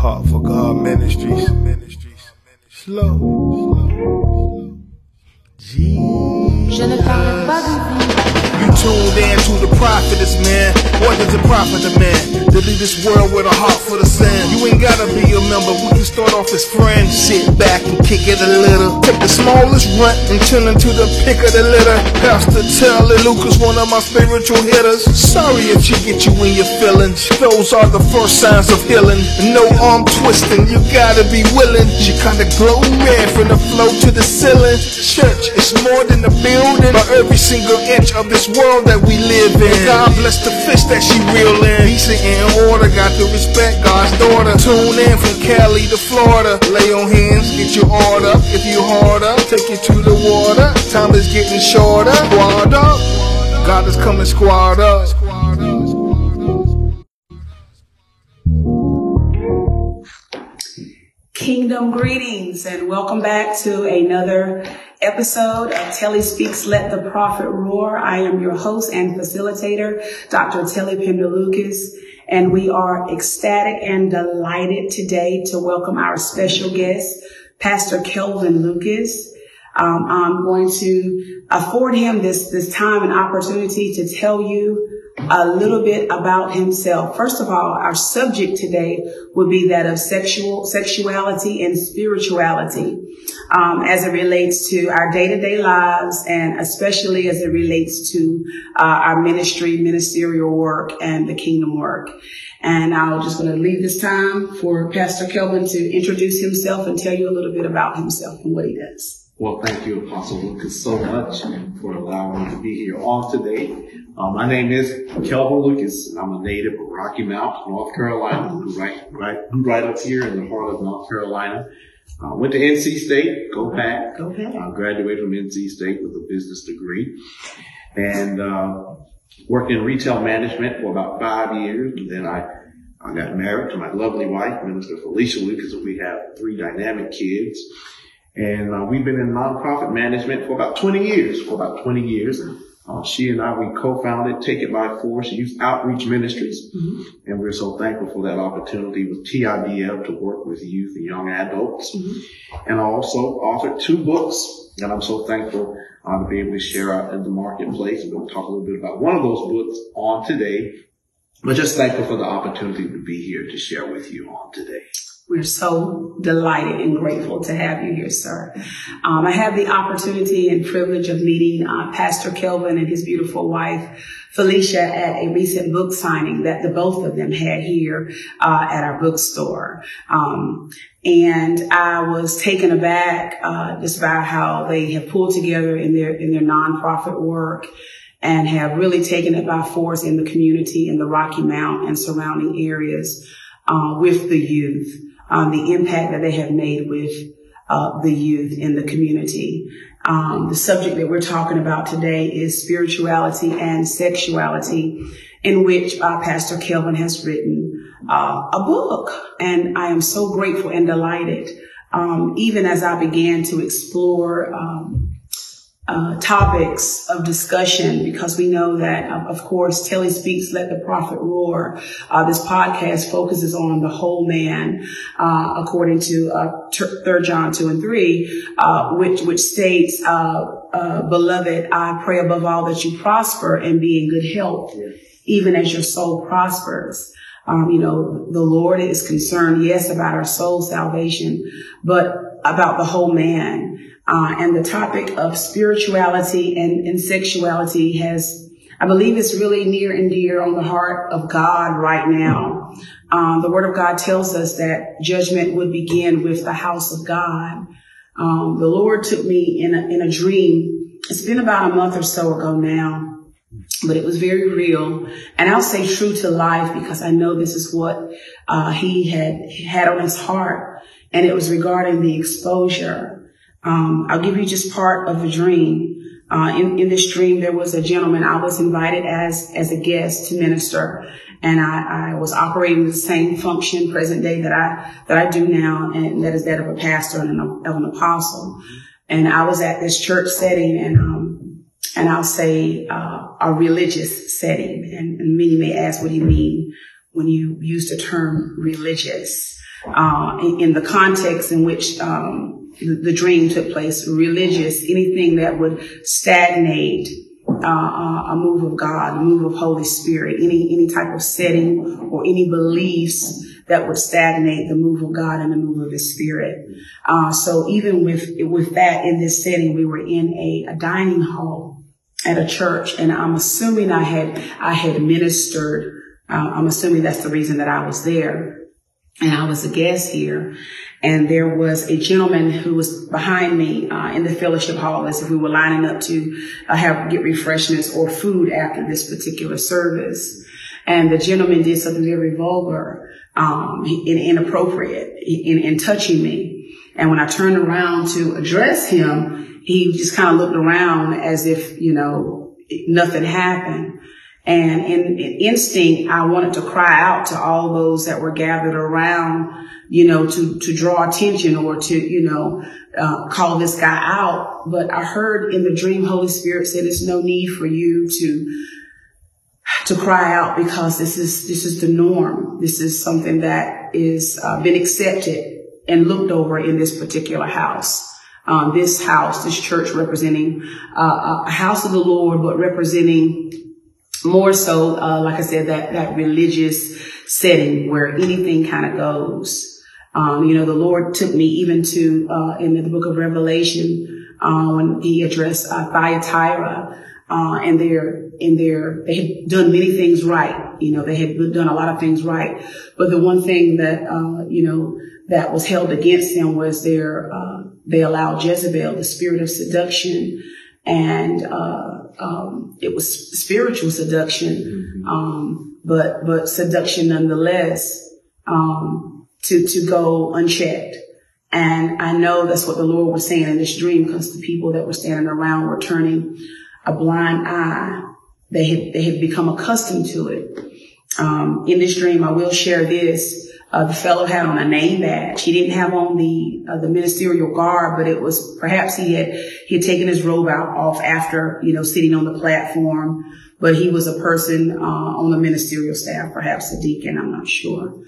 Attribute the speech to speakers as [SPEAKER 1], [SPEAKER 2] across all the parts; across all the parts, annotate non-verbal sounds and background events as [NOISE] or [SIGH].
[SPEAKER 1] Heart for God Ministries. Ministries. Slow. G. Je ne parle pas de vie. You tuned in to the prophetess, man. What does it profit man to leave this world with a heart full of sin? You ain't gotta be a member, we can start off as friends. Sit back and kick it a little. Take the smallest runt and turn into the pick of the litter. Pastor Telley Lucas, one of my spiritual hitters. Sorry if she get you in your feelings. Those are the first signs of healing. No arm twisting, you gotta be willing. She kinda glow red from the floor to the ceiling. Church is more than a building, but every single inch of this world that we live in. God bless the fish that she reelin'. Decent in order, got to respect God's daughter. Tune in from Cali to Florida. Lay on hands, get your order. If you harder, take you to the water. Time is getting shorter. Squad up. God is coming squad up.
[SPEAKER 2] Kingdom greetings and welcome back to another episode of Telley Speaks Let the Prophet Roar. I am your host and facilitator, Dr. Telley Pender Lucas, and we are ecstatic and delighted today to welcome our special guest, Pastor Kelvin Lucas. Um, I'm going to afford him this, this time and opportunity to tell you a little bit about himself. First of all, our subject today would be that of sexual sexuality and spirituality, um, as it relates to our day to day lives, and especially as it relates to uh, our ministry, ministerial work, and the kingdom work. And I'm just going to leave this time for Pastor Kelvin to introduce himself and tell you a little bit about himself and what he does.
[SPEAKER 3] Well, thank you, Apostle Lucas, so much for allowing me to be here all today. Uh, my name is Kelvin Lucas, and I'm a native of Rocky Mount, North Carolina. Right, right, right up here in the heart of North Carolina. Uh, went to NC State, go Pack.
[SPEAKER 2] Go Pack.
[SPEAKER 3] Uh, graduated from NC State with a business degree, and uh, worked in retail management for about five years. And then I I got married to my lovely wife, Minister Felicia Lucas, and we have three dynamic kids. And uh, we've been in nonprofit management for about 20 years, for about 20 years. And uh, she and I, we co-founded Take It By Force Youth Outreach Ministries. Mm-hmm. And we're so thankful for that opportunity with TIBF to work with youth and young adults. Mm-hmm. And I also authored two books. And I'm so thankful uh, to be able to share out in the marketplace. And we'll talk a little bit about one of those books on today. But just thankful for the opportunity to be here to share with you on today.
[SPEAKER 2] We're so delighted and grateful to have you here, sir. Um, I have the opportunity and privilege of meeting uh, Pastor Kelvin and his beautiful wife, Felicia, at a recent book signing that the both of them had here uh, at our bookstore. Um, and I was taken aback uh, just about how they have pulled together in their in their nonprofit work and have really taken it by force in the community in the Rocky Mount and surrounding areas uh, with the youth um, the impact that they have made with uh, the youth in the community. Um, the subject that we're talking about today is spirituality and sexuality, in which uh, Pastor Kelvin has written uh, a book, and I am so grateful and delighted. Um, even as I began to explore um, uh, topics of discussion because we know that, uh, of course, Telley Speaks, Let the Prophet Roar. Uh, this podcast focuses on the whole man, uh, according to uh, Third John 2 and 3, uh, which, which states, Beloved, I pray above all that you prosper and be in good health, even as your soul prospers. Um, you know, the Lord is concerned, yes, about our soul salvation, but about the whole man. Uh, and the topic of spirituality and, and sexuality has, I believe it's really near and dear on the heart of God right now. Um, the word of God tells us that judgment would begin with the house of God. Um, the Lord took me in a, in a dream. It's been about a month or so ago now, but it was very real. And I'll say true to life because I know this is what, uh, he had had on his heart. And it was regarding the exposure um, I'll give you just part of the dream. Uh, in, in this dream, there was a gentleman I was invited as, as a guest to minister. And I, I was operating the same function present day that I, that I do now. And that is that of a pastor and an, of an apostle. And I was at this church setting and, um, and I'll say, uh, a religious setting. And, and many may ask, what do you mean when you use the term religious? uh, in, in, the context in which um, the, the, dream took place, religious, anything that would stagnate uh, uh, a move of God, a move of Holy Spirit, any any type of setting or any beliefs that would stagnate the move of God and the move of His Spirit. Uh, so even with with that in this setting, we were in a, a dining hall at a church, and I'm assuming I had I had ministered. Uh, I'm assuming that's the reason that I was there and I was a guest here. And there was a gentleman who was behind me uh, in the fellowship hall as if we were lining up to uh, have get refreshments or food after this particular service. And the gentleman did something very vulgar um, and inappropriate in, in touching me. And when I turned around to address him, he just kind of looked around as if, you know, nothing happened. And in, in, instinct, I wanted to cry out to all those that were gathered around, you know, to, to draw attention or to, you know, uh, call this guy out. But I heard in the dream, Holy Spirit said, there's no need for you to, to cry out because this is, this is the norm. This is something that is uh, been accepted and looked over in this particular house. Um, this house, this church representing uh, a house of the Lord, but representing more so, uh, like I said, that, that religious setting where anything kind of goes. Um, you know, the Lord took me even to, uh, in the book of Revelation, uh, when he addressed, uh, Thyatira, uh, and their, in their, they had done many things right. You know, they had done a lot of things right. But the one thing that, uh, you know, that was held against them was their, uh, they allowed Jezebel, the spirit of seduction, and, uh, um, it was spiritual seduction, mm-hmm. um, but but seduction nonetheless um, to to go unchecked. And I know that's what the Lord was saying in this dream because the people that were standing around were turning a blind eye. They had they had become accustomed to it. Um, in this dream, I will share this. Uh, the fellow had on a name badge. He didn't have on the uh, the ministerial garb, but it was perhaps he had he had taken his robe out off after you know sitting on the platform. But he was a person uh, on the ministerial staff, perhaps a deacon. I'm not sure.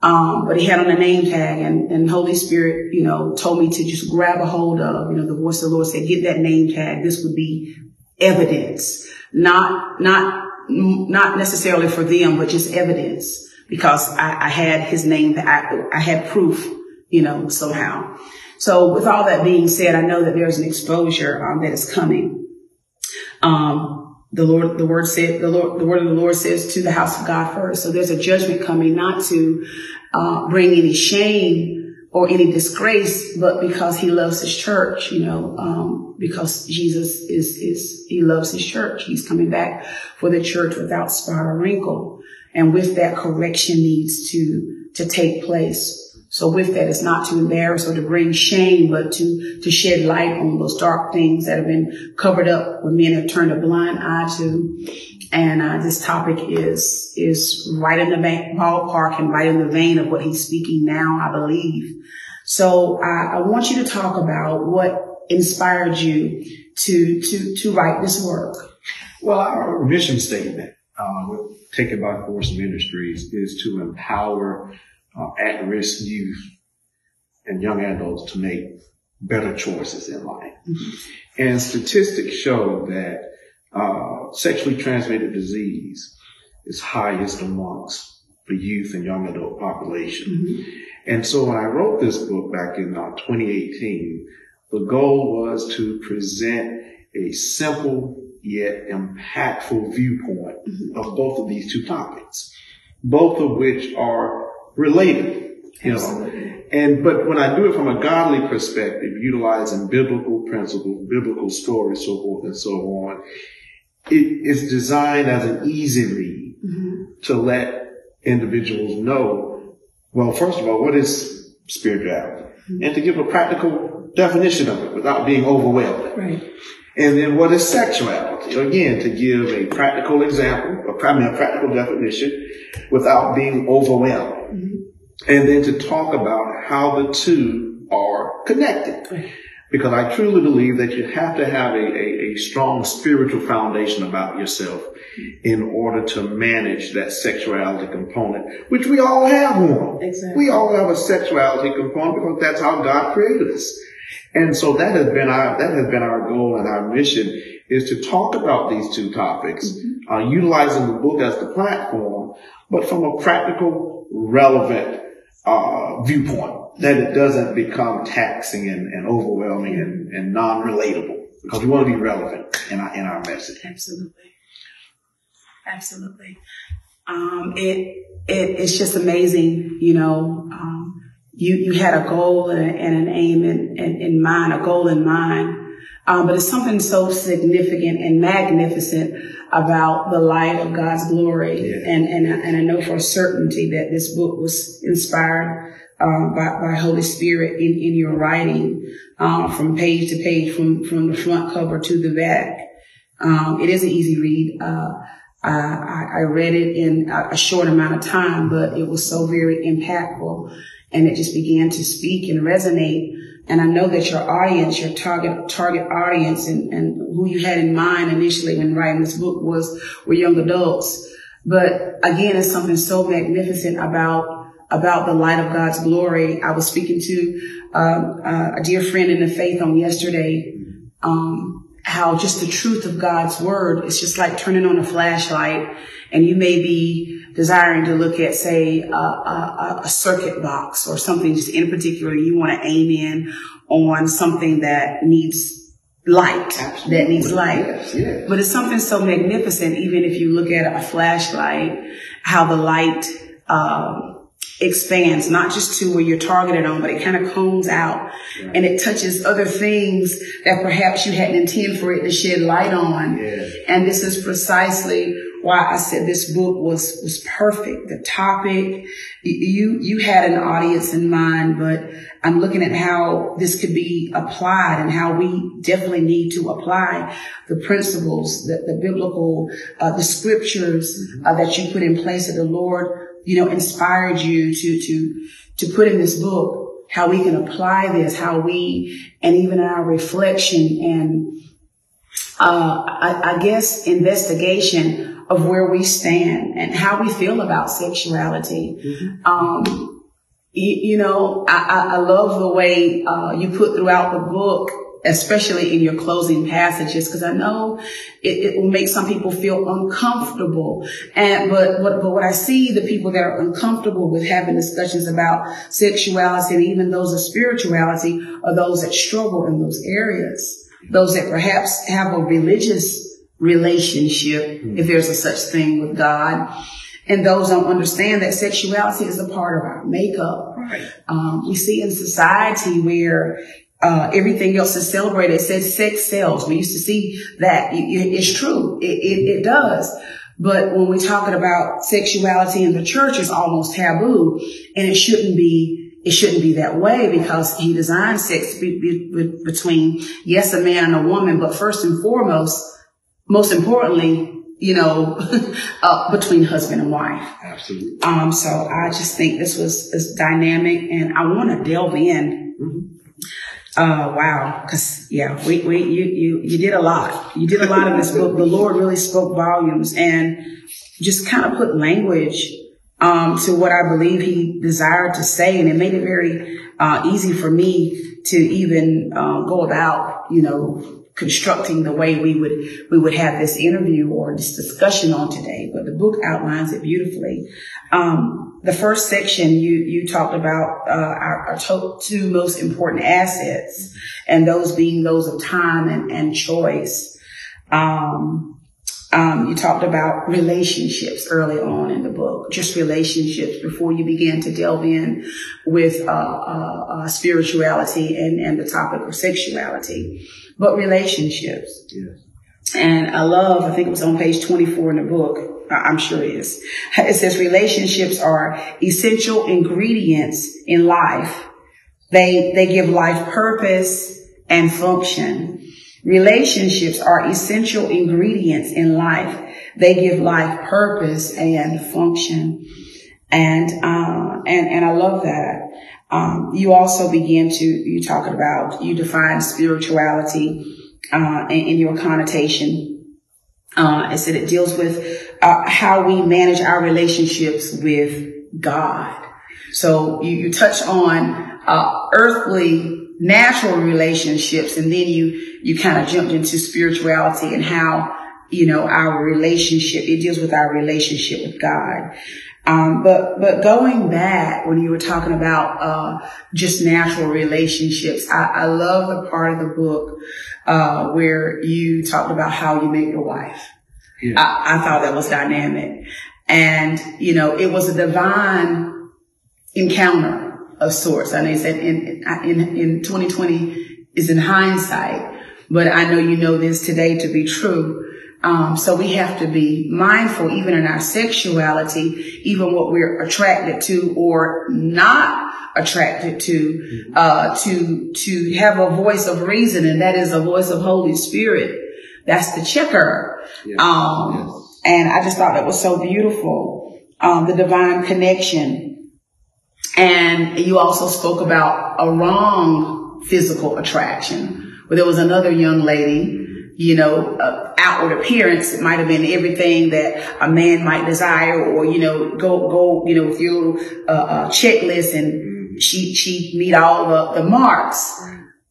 [SPEAKER 2] Um, but he had on a name tag, and, and Holy Spirit, you know, told me to just grab a hold of. You know, the voice of the Lord said, "Get that name tag. This would be evidence, not not not necessarily for them, but just evidence." because I, I had his name, I, I had proof, you know, somehow. So with all that being said, I know that there's an exposure um, that is coming. Um, the Lord, the word said, the Lord, the word of the Lord says to the house of God first. So there's a judgment coming, not to uh, bring any shame or any disgrace, but because He loves His church, you know, um, because Jesus is is He loves His church. He's coming back for the church without spot or wrinkle. And with that, correction needs to, to take place. So with that, it's not to embarrass or to bring shame, but to, to shed light on those dark things that have been covered up when men have turned a blind eye to. And uh, this topic is is right in the ballpark and right in the vein of what he's speaking now, I believe. So uh, I want you to talk about what inspired you to to to write this work.
[SPEAKER 3] Well, our mission statement uh, Taken by Force Ministries is to empower uh, at-risk youth and young adults to make better choices in life. Mm-hmm. And statistics show that uh, sexually transmitted disease is highest amongst the youth and young adult population. Mm-hmm. And so when I wrote this book back in uh, 2018, the goal was to present a simple yet impactful viewpoint mm-hmm. of both of these two topics, both of which are related. You Absolutely. know, and but when I do it from a godly perspective, utilizing biblical principles, biblical stories, so forth and so on, it is designed as an easy read mm-hmm. to let individuals know. Well, first of all, what is spirituality, mm-hmm. and to give a practical definition of it without being overwhelmed.
[SPEAKER 2] Right.
[SPEAKER 3] And then what is sexuality? Again, to give a practical example, a, I mean, a practical definition without being overwhelmed. Mm-hmm. And then to talk about how the two are connected. because I truly believe that you have to have a, a, a, strong spiritual foundation about yourself in order to manage that sexuality component, which we all have one. Exactly. We all have a sexuality component because that's how God created us. And so that has been our, that has been our goal and our mission is to talk about these two topics, mm-hmm. uh, utilizing the book as the platform, but from a practical, relevant, uh, viewpoint that it doesn't become taxing and, and overwhelming and, and non-relatable because we want to be relevant in our, in our message.
[SPEAKER 2] Absolutely. Absolutely. Um, it, it, it's just amazing, you know, um, you, you had a goal and, and an aim in, in, in, mind, a goal in mind. Um, but it's something so significant and magnificent about the light of God's glory. Yeah. And, and, and I know for a certainty that this book was inspired uh, by, by Holy Spirit in, in your writing, uh, from page to page, from, from the front cover to the back. Um, it is an easy read. Uh, I, I, read it in a, a short amount of time, but it was so very impactful and it just began to speak and resonate. And I know that your audience, your target, target audience and, and who you had in mind initially when writing this book was, were young adults. But again, it's something so magnificent about about the light of God's glory. I was speaking to um, uh, a dear friend in the faith on yesterday, um, how just the truth of God's word is just like turning on a flashlight and you may be desiring to look at, say, a, a, a circuit box or something just in particular you want to aim in on something that needs light Absolutely. that needs light. Yes, yes. But it's something so magnificent, even if you look at a flashlight, how the light um, expands, not just to where you're targeted on, but it kind of cones out right. and it touches other things that perhaps you hadn't intended for it to shed light on. Yeah. And this is precisely why I said this book was, was perfect. The topic, you, you had an audience in mind, but I'm looking at how this could be applied and how we definitely need to apply the principles, the, the biblical, uh, the scriptures uh, that you put in place that the Lord you know, inspired you to, to, to put in this book, how we can apply this, how we, and even our reflection and, uh, I, I guess investigation of where we stand and how we feel about sexuality. Mm-hmm. Um, you, you, know, I, I, love the way, uh, you put throughout the book, especially in your closing passages, because I know it, it, will make some people feel uncomfortable. And but, but but what I see the people that are uncomfortable with having discussions about sexuality and even those of spirituality are those that struggle in those areas. Those that perhaps have a religious relationship, mm-hmm. if there's a such thing with God. And those don't understand that sexuality is a part of our makeup. Right. Um, we see in society where uh, everything else is celebrated. It says sex sells. We used to see that. it's true. It, it, it, does. But when we're talking about sexuality in the church, it's almost taboo, and it shouldn't be. It shouldn't be that way because he designed sex be, be, between yes, a man and a woman, but first and foremost, most importantly, you know, [LAUGHS] uh, between husband and wife.
[SPEAKER 3] Absolutely.
[SPEAKER 2] Um, so I just think this was this dynamic, and I want to delve in. Mm-hmm uh, wow. Cause yeah, we, we, you, you, you did a lot. You did a lot of this book. The Lord really spoke volumes and just kind of put language, um, to what I believe he desired to say. And it made it very, uh, easy for me to even, uh, go about, you know, constructing the way we would we would have this interview or this discussion on today. But the book outlines it beautifully. Um, the first section you you talked about uh, our, our to- two most important assets, and those being those of time and, and choice. Um, um, you talked about relationships early on in the book, just relationships before you began to delve in with uh, uh, uh spirituality and, and the topic of sexuality but relationships. Yes. And I love, I think it was on page 24 in the book. I'm sure it is. It says relationships are essential ingredients in life. They, they give life purpose and function. Relationships are essential ingredients in life. They give life purpose and function. And, uh, and, and I love that. Um, you also begin to, you talking about, you define spirituality, uh, in, in your connotation. Uh, I said it deals with, uh, how we manage our relationships with God. So you, you touch on, uh, earthly, natural relationships, and then you, you kind of jumped into spirituality and how, you know, our relationship, it deals with our relationship with God. Um, but but going back when you were talking about uh, just natural relationships, I, I, love the part of the book uh, where you talked about how you met your wife. Yeah. I, I, thought that was dynamic, and you know it was a divine encounter of sorts. I know you said in in in 2020 is in hindsight, but I know you know this today to be true. Um, so we have to be mindful, even in our sexuality, even what we're attracted to or not attracted to, uh, to, to have a voice of reason. And that is a voice of Holy Spirit. That's the checker. Yes. Um, yes. and I just thought that was so beautiful. Um, the divine connection. And you also spoke about a wrong physical attraction where there was another young lady you know, uh, outward appearance. It might have been everything that a man might desire or, you know, go, go, you know, with your uh, uh, checklist and she, she meet all the, the marks.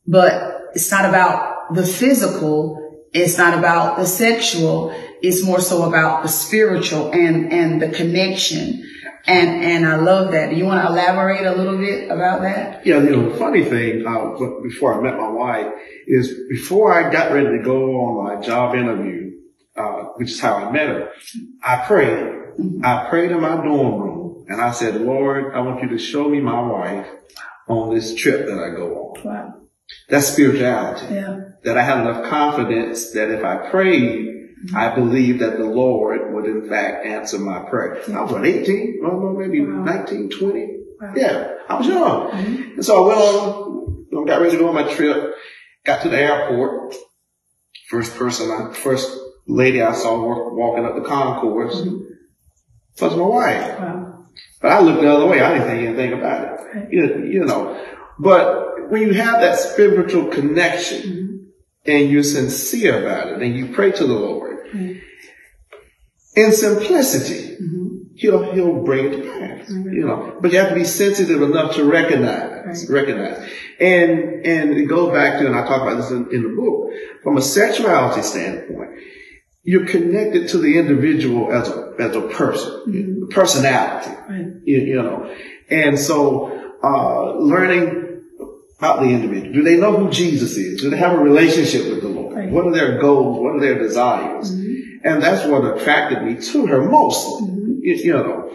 [SPEAKER 2] But it's not about the physical. It's not about the sexual. It's more so about the spiritual and, and the connection. And, and I love that. Do you want to elaborate a little bit about that?
[SPEAKER 3] Yeah, you know, the funny thing, uh, before I met my wife is before I got ready to go on my job interview, uh, which is how I met her, I prayed. Mm-hmm. I prayed in my dorm room and I said, Lord, I want you to show me my wife on this trip that I go on. Wow. That's spirituality. Yeah. That I had enough confidence that if I prayed, I believe that the Lord would in fact answer my prayer. I was what, 18? I don't know, maybe wow. 19, 20? Wow. Yeah, I was young. Mm-hmm. And so I went on, got ready to go on my trip, got to the airport. First person, I, first lady I saw walking up the concourse mm-hmm. was my wife. Wow. But I looked the other way. I didn't think anything about it. Right. You, you know, but when you have that spiritual connection mm-hmm. And you're sincere about it and you pray to the Lord, Mm-hmm. In simplicity, mm-hmm. he'll he'll bring it to pass. Mm-hmm. You know, but you have to be sensitive enough to recognize, right. recognize, and and it goes back to, and I talk about this in, in the book, from a sexuality standpoint, you're connected to the individual as a as a person, mm-hmm. personality, right. you, you, know, and so uh, learning about the individual. Do they know who Jesus is? Do they have a relationship with the Lord? Right. What are their goals? What are their desires? Mm-hmm. And that's what attracted me to her mostly. Mm-hmm. You, you, know,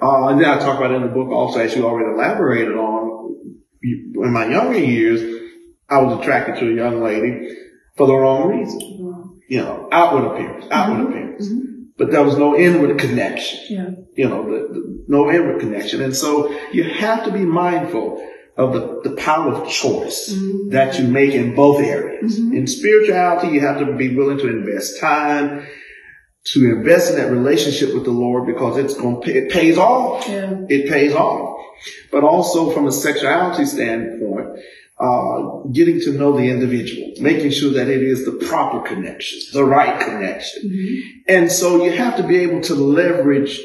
[SPEAKER 3] uh, and then I talk about in the book also, as you already elaborated on, in my younger years, I was attracted to a young lady for the wrong reason. Mm-hmm. You know, outward appearance, outward mm-hmm. appearance. Mm-hmm. But there was no inward connection. Yeah. You know, the, the, no inward connection. And so you have to be mindful of the, the power of choice mm-hmm. that you make in both areas. Mm-hmm. In spirituality, you have to be willing to invest time, to invest in that relationship with the Lord because it's going to, it pays off. Yeah. It pays off. But also from a sexuality standpoint, uh, getting to know the individual, making sure that it is the proper connection, the right connection. Mm-hmm. And so you have to be able to leverage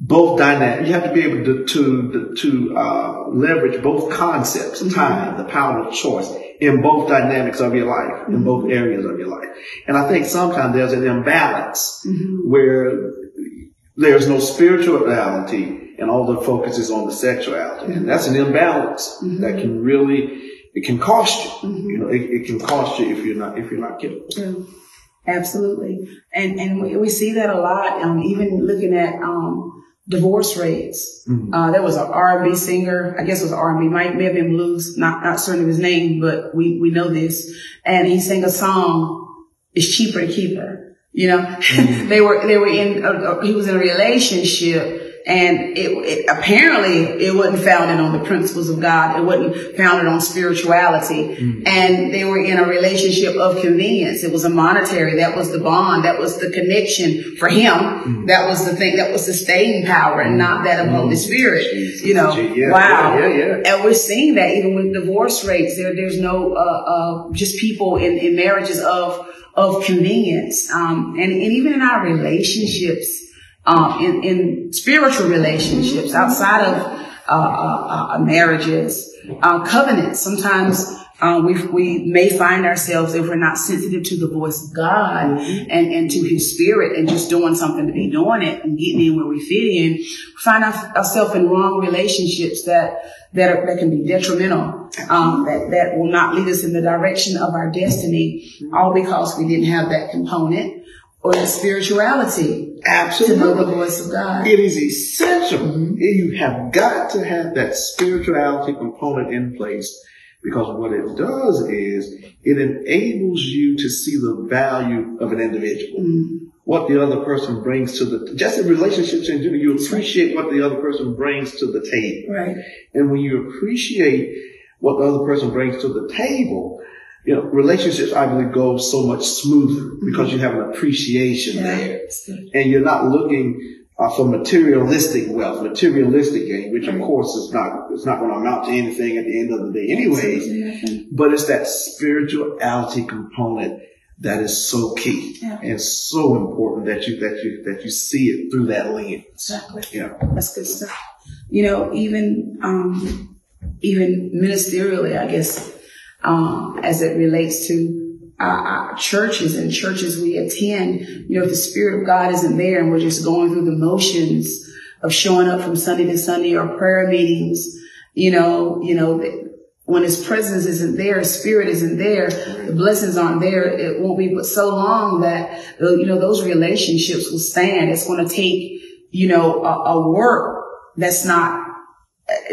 [SPEAKER 3] both dynamic. You have to be able to to to uh, leverage both concepts, mm-hmm. time, the power of choice, in both dynamics of your life, mm-hmm. in both areas of your life. And I think sometimes there's an imbalance mm-hmm. where there's no spirituality and all the focus is on the sexuality, and that's an imbalance mm-hmm. that can really it can cost you. Mm-hmm. You know, it, it, can cost you if you're not if you're not careful.
[SPEAKER 2] Yeah. Absolutely, and and we, we see that a lot. Um, even looking at um, divorce rates. Mm-hmm. Uh, there was an R&B singer, I guess it was R&B, might may have been blues, not not certain of his name, but we we know this. And he sang a song, "It's cheaper to keep her." You know, [LAUGHS] mm-hmm. they were they were in. A, a, he was in a relationship, And it, it, apparently it wasn't founded on the principles of God. It wasn't founded on spirituality. Mm. And they were in a relationship of convenience. It was a monetary. That was the bond. That was the connection for him. Mm. That was the thing. That was the staying power and not that of Holy mm. Spirit. You know, yeah, wow. Yeah, yeah, and we're seeing that even with divorce rates. There, there's no, uh, uh, just people in, in marriages of, of convenience. Um, and, and even in our relationships, um, in, in spiritual relationships outside of uh, uh, uh marriages, uh, covenants. Sometimes uh, we, we may find ourselves, if we're not sensitive to the voice of God mm-hmm. and, and to his spirit and just doing something to be doing it and getting in where we fit in, we find our, ourselves in wrong relationships that, that, are, that can be detrimental, um, that, that will not lead us in the direction of our destiny, all because we didn't have that component or the spirituality
[SPEAKER 3] Absolutely.
[SPEAKER 2] to know the voice of God.
[SPEAKER 3] It is essential. Mm-hmm. You have got to have that spirituality component in place because what it does is it enables you to see the value of an individual. Mm-hmm. What the other person brings to the, just in relationships in general, you appreciate what the other person brings to the table.
[SPEAKER 2] Right.
[SPEAKER 3] And when you appreciate what the other person brings to the table, you know, relationships, I believe, go so much smoother because you have an appreciation there. And you're not looking uh, for materialistic wealth, materialistic gain, which of course is not, it's not going to amount to anything at the end of the day anyways. But it's that spirituality component that is so key yeah. and so important that you, that you, that you see it through that lens.
[SPEAKER 2] Exactly. Yeah. That's good stuff. You know, even, um, even ministerially, I guess, um, as it relates to our, churches and churches we attend, you know, if the Spirit of God isn't there and we're just going through the motions of showing up from Sunday to Sunday or prayer meetings, you know, you know, when His presence isn't there, His Spirit isn't there, the blessings aren't there, it won't be but so long that, you know, those relationships will stand. It's going to take, you know, a, a work that's not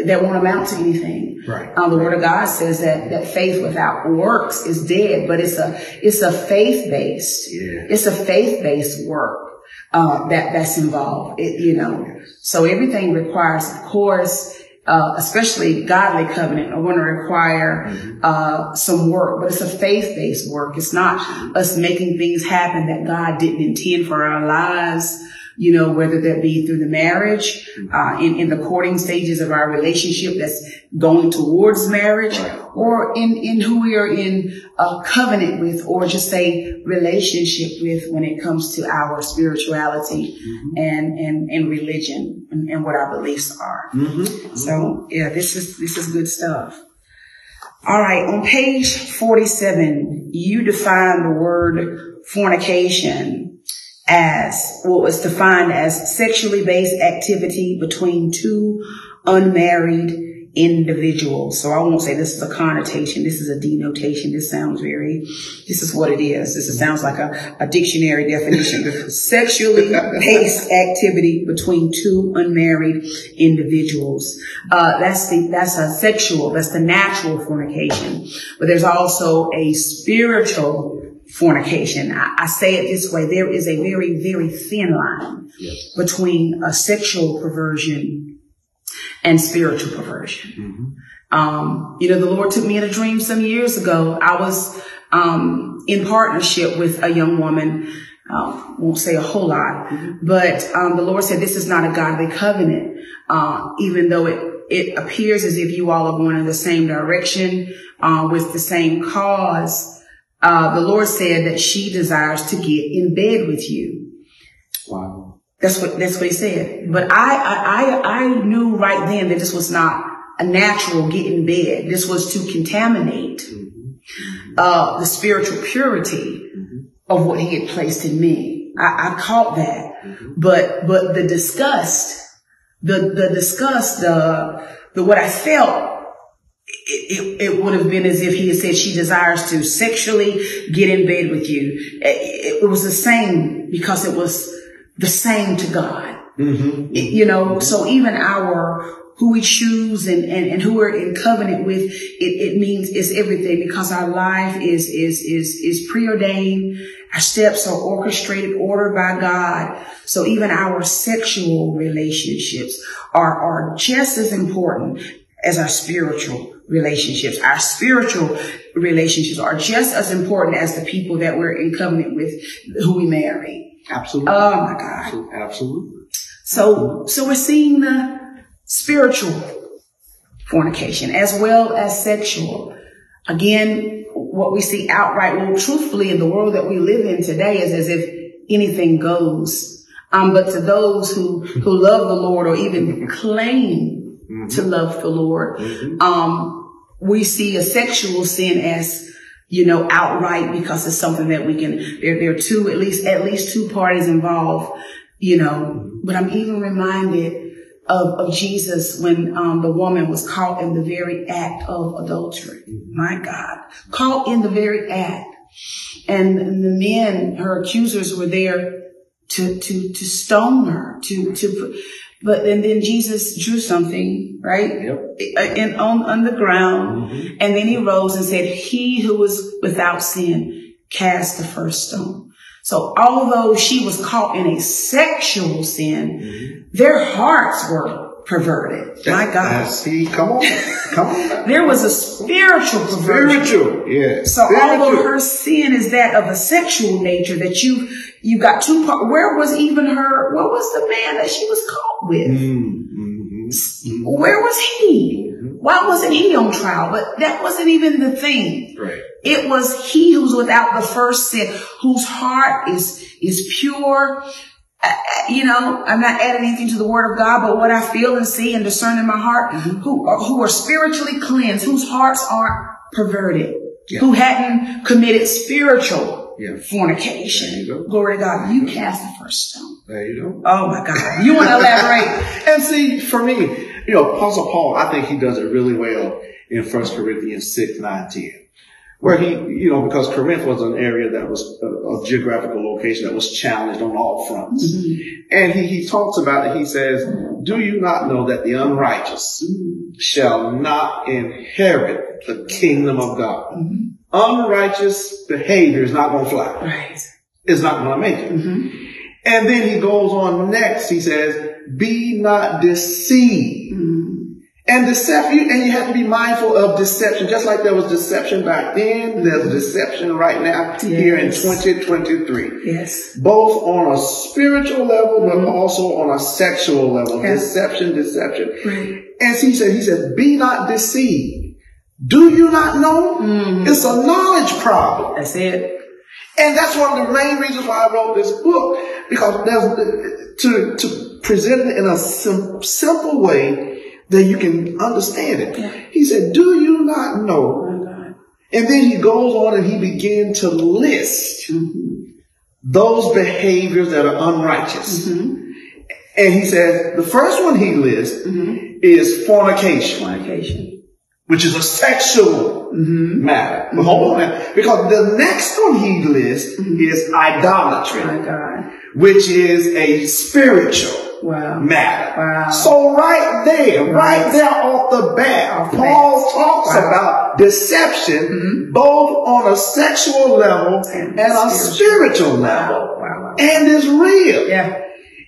[SPEAKER 2] that won't amount to anything.
[SPEAKER 3] Right.
[SPEAKER 2] Um, the word of God says that, that faith without works is dead, but it's a, it's a faith based,
[SPEAKER 3] yeah.
[SPEAKER 2] it's a faith based work, uh, that, that's involved. It, you know, yes. so everything requires, of course, uh, especially godly covenant are going to require mm-hmm. uh, some work, but it's a faith-based work. It's not us making things happen that God didn't intend for our lives you know, whether that be through the marriage, uh, in, in the courting stages of our relationship that's going towards marriage, or in, in who we are in a covenant with, or just a relationship with when it comes to our spirituality mm-hmm. and, and, and religion and, and, what our beliefs are. Mm-hmm. So yeah, this is, this is good stuff. All right. On page 47, you define the word fornication as what was defined as sexually based activity between two unmarried individuals. So I won't say this is a connotation. This is a denotation. This sounds very, this is what it is. This is, sounds like a, a dictionary definition. [LAUGHS] Sexually based activity between two unmarried individuals. Uh, that's the, that's a sexual, that's the natural fornication. But there's also a spiritual fornication. I, I, say it this way. There is a very, very thin line yes. between a sexual perversion and spiritual perversion. Mm-hmm. Um, you know, the Lord took me in a dream some years ago. I was, um, in partnership with a young woman. Uh, won't say a whole lot, mm-hmm. but, um, the Lord said, this is not a godly covenant. Uh, even though it, it appears as if you all are going in the same direction, uh, with the same cause uh, the Lord said that she desires to get in bed with you.
[SPEAKER 3] Wow.
[SPEAKER 2] That's what, that's what he said. But I, I, I knew right then that this was not a natural get in bed. This was to contaminate, mm-hmm. uh, the spiritual purity mm-hmm. of what he had placed in me. I, I caught that. Mm-hmm. But, but the disgust, the, the disgust, the, the, what I felt it, it, would have been as if he had said she desires to sexually get in bed with you. It, it was the same because it was the same to God. Mm-hmm. It, you know, so even our who we choose and, and, and who we're in covenant with, it, it means it's everything because our life is, is, is, is preordained. Our steps are orchestrated, ordered by God. So even our sexual relationships are, are just as important as our spiritual relationships. Our spiritual relationships are just as important as the people that we're in covenant with who we marry.
[SPEAKER 3] Absolutely.
[SPEAKER 2] Oh my God.
[SPEAKER 3] Absolutely.
[SPEAKER 2] So, so we're seeing the spiritual fornication as well as sexual. Again, what we see outright, well, truthfully in the world that we live in today is as if anything goes. Um, but to those who, who love the Lord or even claim mm-hmm. to love the Lord, mm-hmm. um, we see a sexual sin as you know, outright because it's something that we can, there, there are two, at least, at least two parties involved, you know, but I'm even reminded of, of Jesus when um, the woman was caught in the very act of adultery. Mm-hmm. My God, caught in the very act. And the men, her accusers were there to, to, to stone her, to, to, but and then Jesus drew something, right? Yep. And on, on the ground. Mm-hmm. And then he rose and said, he who was without sin cast the first stone. So although she was caught in a sexual sin, mm-hmm. their hearts were perverted. My God.
[SPEAKER 3] See, come on. Come on. [LAUGHS]
[SPEAKER 2] there was a spiritual perversion.
[SPEAKER 3] Spiritual, yeah.
[SPEAKER 2] So
[SPEAKER 3] spiritual.
[SPEAKER 2] although her sin is that of a sexual nature, that you you got two parts. Where was even her? What was the man that she was caught with? Mm-hmm. mm-hmm. Where was he? Mm-hmm. Why wasn't he on trial? But that wasn't even the thing.
[SPEAKER 3] Right.
[SPEAKER 2] It was he who's without the first sin, whose heart is, is pure. Uh, you know, I'm not adding anything to the word of God, but what I feel and see and discern in my heart, mm-hmm. who, are, who are spiritually cleansed, whose hearts aren't perverted, yeah. who hadn't committed spiritual yeah. fornication. Glory to God. You cast the first stone.
[SPEAKER 3] There you go.
[SPEAKER 2] Oh my God. You want to elaborate?
[SPEAKER 3] and see, for me, you know, Apostle Paul, I think he does it really well in First Corinthians 6, 9, 10 where he, you know, because Corinth was an area that was a, a geographical location that was challenged on all fronts. Mm-hmm. And he, he talks about it. He says, do you not know that the unrighteous mm-hmm. shall not inherit the kingdom of God? Mm-hmm. Unrighteous behavior is not going to fly.
[SPEAKER 2] Right.
[SPEAKER 3] It's not going to make it. Mm-hmm. And then he goes on next. He says, be not deceived. Mm-hmm. And deception, and you have to be mindful of deception. Just like there was deception back then, there's deception right now yes. here in 2023.
[SPEAKER 2] Yes.
[SPEAKER 3] Both on a spiritual level, but mm-hmm. also on a sexual level. Yes. Deception, deception.
[SPEAKER 2] Right.
[SPEAKER 3] And he said, he said, be not deceived. Do you not know? Mm-hmm. It's a knowledge problem.
[SPEAKER 2] That's it.
[SPEAKER 3] And that's one of the main reasons why I wrote this book, because there's, to, to present it in a sim- simple way, that you can understand it. Yeah. He said, do you not know? And then he goes on and he began to list mm-hmm. those behaviors that are unrighteous. Mm-hmm. And he says, the first one he lists mm-hmm. is fornication.
[SPEAKER 2] Fornication.
[SPEAKER 3] Which is a sexual mm-hmm. matter. But hold on now, because the next one he lists mm-hmm. is idolatry. Which is a spiritual
[SPEAKER 2] wow.
[SPEAKER 3] matter.
[SPEAKER 2] Wow.
[SPEAKER 3] So right there, right, right there off the bat, Paul talks about deception mm-hmm. both on a sexual level and, and a spiritual level. And it's real.
[SPEAKER 2] Yeah.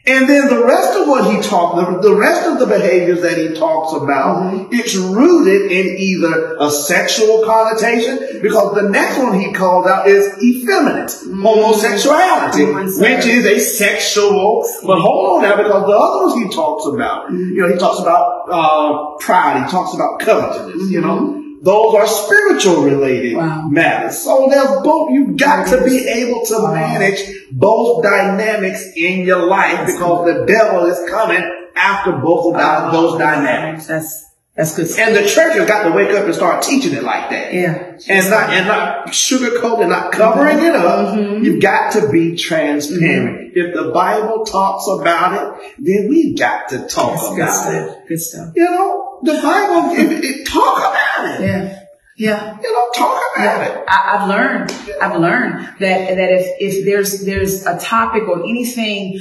[SPEAKER 3] And then the rest of what he talked, the rest of the behaviors that he talks about, mm-hmm. it's rooted in either a sexual connotation, because the next one he called out is effeminate mm-hmm. homosexuality, which is a sexual. But hold on now, because the other ones he talks about, mm-hmm. you know, he talks about uh, pride, he talks about covetousness, you know. Those are spiritual related wow. matters. So there's both, you've got to be able to wow. manage both dynamics in your life because the devil is coming after both of those dynamics.
[SPEAKER 2] That's that's good.
[SPEAKER 3] And the church has got to wake up and start teaching it like that.
[SPEAKER 2] Yeah.
[SPEAKER 3] And not and not sugarcoat and not covering it up. Mm-hmm. You've got to be transparent. Mm-hmm. If the Bible talks about it, then we've got to talk
[SPEAKER 2] that's
[SPEAKER 3] about
[SPEAKER 2] it. Good stuff.
[SPEAKER 3] You know, the Bible, it, it, talk about
[SPEAKER 2] it. Yeah. Yeah.
[SPEAKER 3] You know, talk about yeah.
[SPEAKER 2] it. I, have learned, I've learned that, that if, if there's, there's a topic or anything,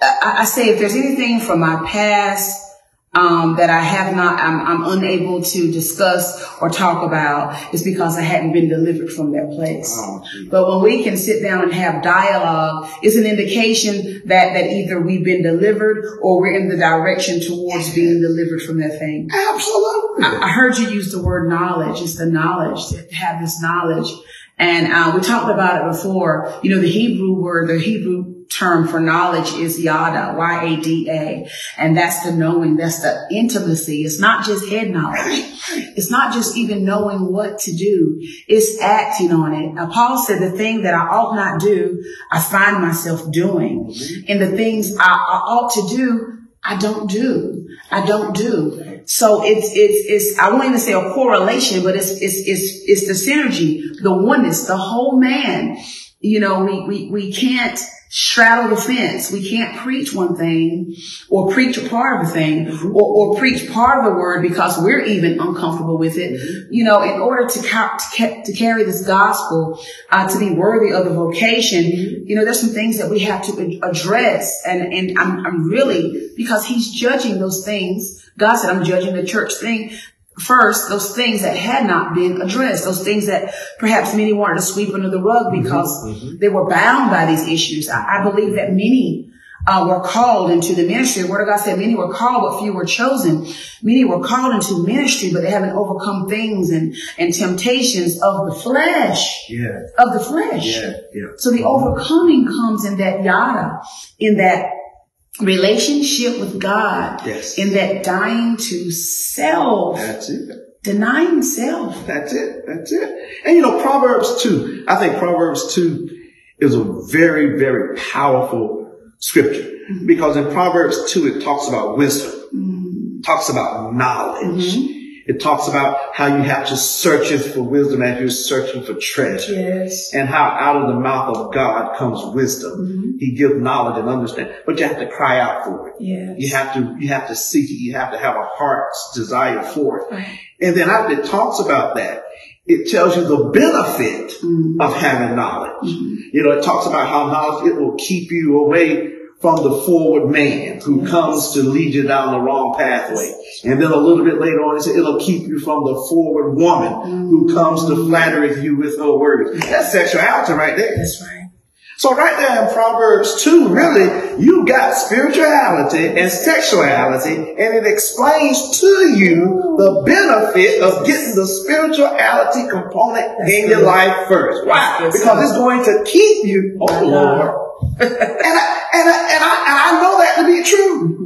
[SPEAKER 2] I, I say if there's anything from my past, um, that I have not, I'm, I'm, unable to discuss or talk about is because I hadn't been delivered from that place. Oh, but when we can sit down and have dialogue, it's an indication that, that either we've been delivered or we're in the direction towards being delivered from that thing.
[SPEAKER 3] Absolutely.
[SPEAKER 2] I, I heard you use the word knowledge. It's the knowledge to have this knowledge. And uh, we talked about it before. You know, the Hebrew word, the Hebrew term for knowledge is yada, Y-A-D-A. And that's the knowing, that's the intimacy. It's not just head knowledge. It's not just even knowing what to do. It's acting on it. Now, Paul said the thing that I ought not do, I find myself doing. And the things I, I ought to do, I don't do. I don't do. So it's, it's, it's, I won't even say a correlation, but it's, it's, it's, it's the synergy, the oneness, the whole man. You know, we, we, we can't, straddle the fence. We can't preach one thing or preach a part of a thing mm-hmm. or, or, preach part of the word because we're even uncomfortable with it. Mm-hmm. You know, in order to, ca- to, ca- to, carry this gospel, uh, to be worthy of the vocation, mm-hmm. you know, there's some things that we have to address. And, and I'm, I'm really, because he's judging those things. God said, I'm judging the church thing first those things that had not been addressed, those things that perhaps many wanted to sweep under the rug mm-hmm, because mm-hmm. they were bound by these issues. I, I believe that many uh, were called into the ministry. The Word of God said many were called, but few were chosen. Many were called into ministry, but they haven't overcome things and, and temptations of the flesh.
[SPEAKER 3] Yeah.
[SPEAKER 2] Of the flesh.
[SPEAKER 3] Yeah. Yeah.
[SPEAKER 2] So the overcoming comes in that yada, in that relationship with God
[SPEAKER 3] yes.
[SPEAKER 2] in that dying to self.
[SPEAKER 3] That's it.
[SPEAKER 2] Denying self.
[SPEAKER 3] That's it. That's it. And you know, Proverbs 2, I think Proverbs 2 is a very, very powerful scripture mm-hmm. because in Proverbs 2, it talks about wisdom, mm-hmm. talks about knowledge. Mm-hmm. It talks about how you have to search for wisdom as you're searching for treasure.
[SPEAKER 2] Yes.
[SPEAKER 3] And how out of the mouth of God comes wisdom. Mm-hmm. He gives knowledge and understanding. But you have to cry out for it.
[SPEAKER 2] Yes.
[SPEAKER 3] You have to, you have to seek it. You have to have a heart's desire for it. Right. And then after it talks about that, it tells you the benefit mm-hmm. of having knowledge. Mm-hmm. You know, it talks about how knowledge, it will keep you away from the forward man who comes to lead you down the wrong pathway. And then a little bit later on, it'll keep you from the forward woman who comes to flatter you with her words. That's sexuality right there.
[SPEAKER 2] That's right.
[SPEAKER 3] So right there in Proverbs 2, really, you got spirituality and sexuality, and it explains to you the benefit of getting the spirituality component That's in good. your life first. Why? Because it's going to keep you, oh Lord, and, I, and, I, and, I, and I know that to be true.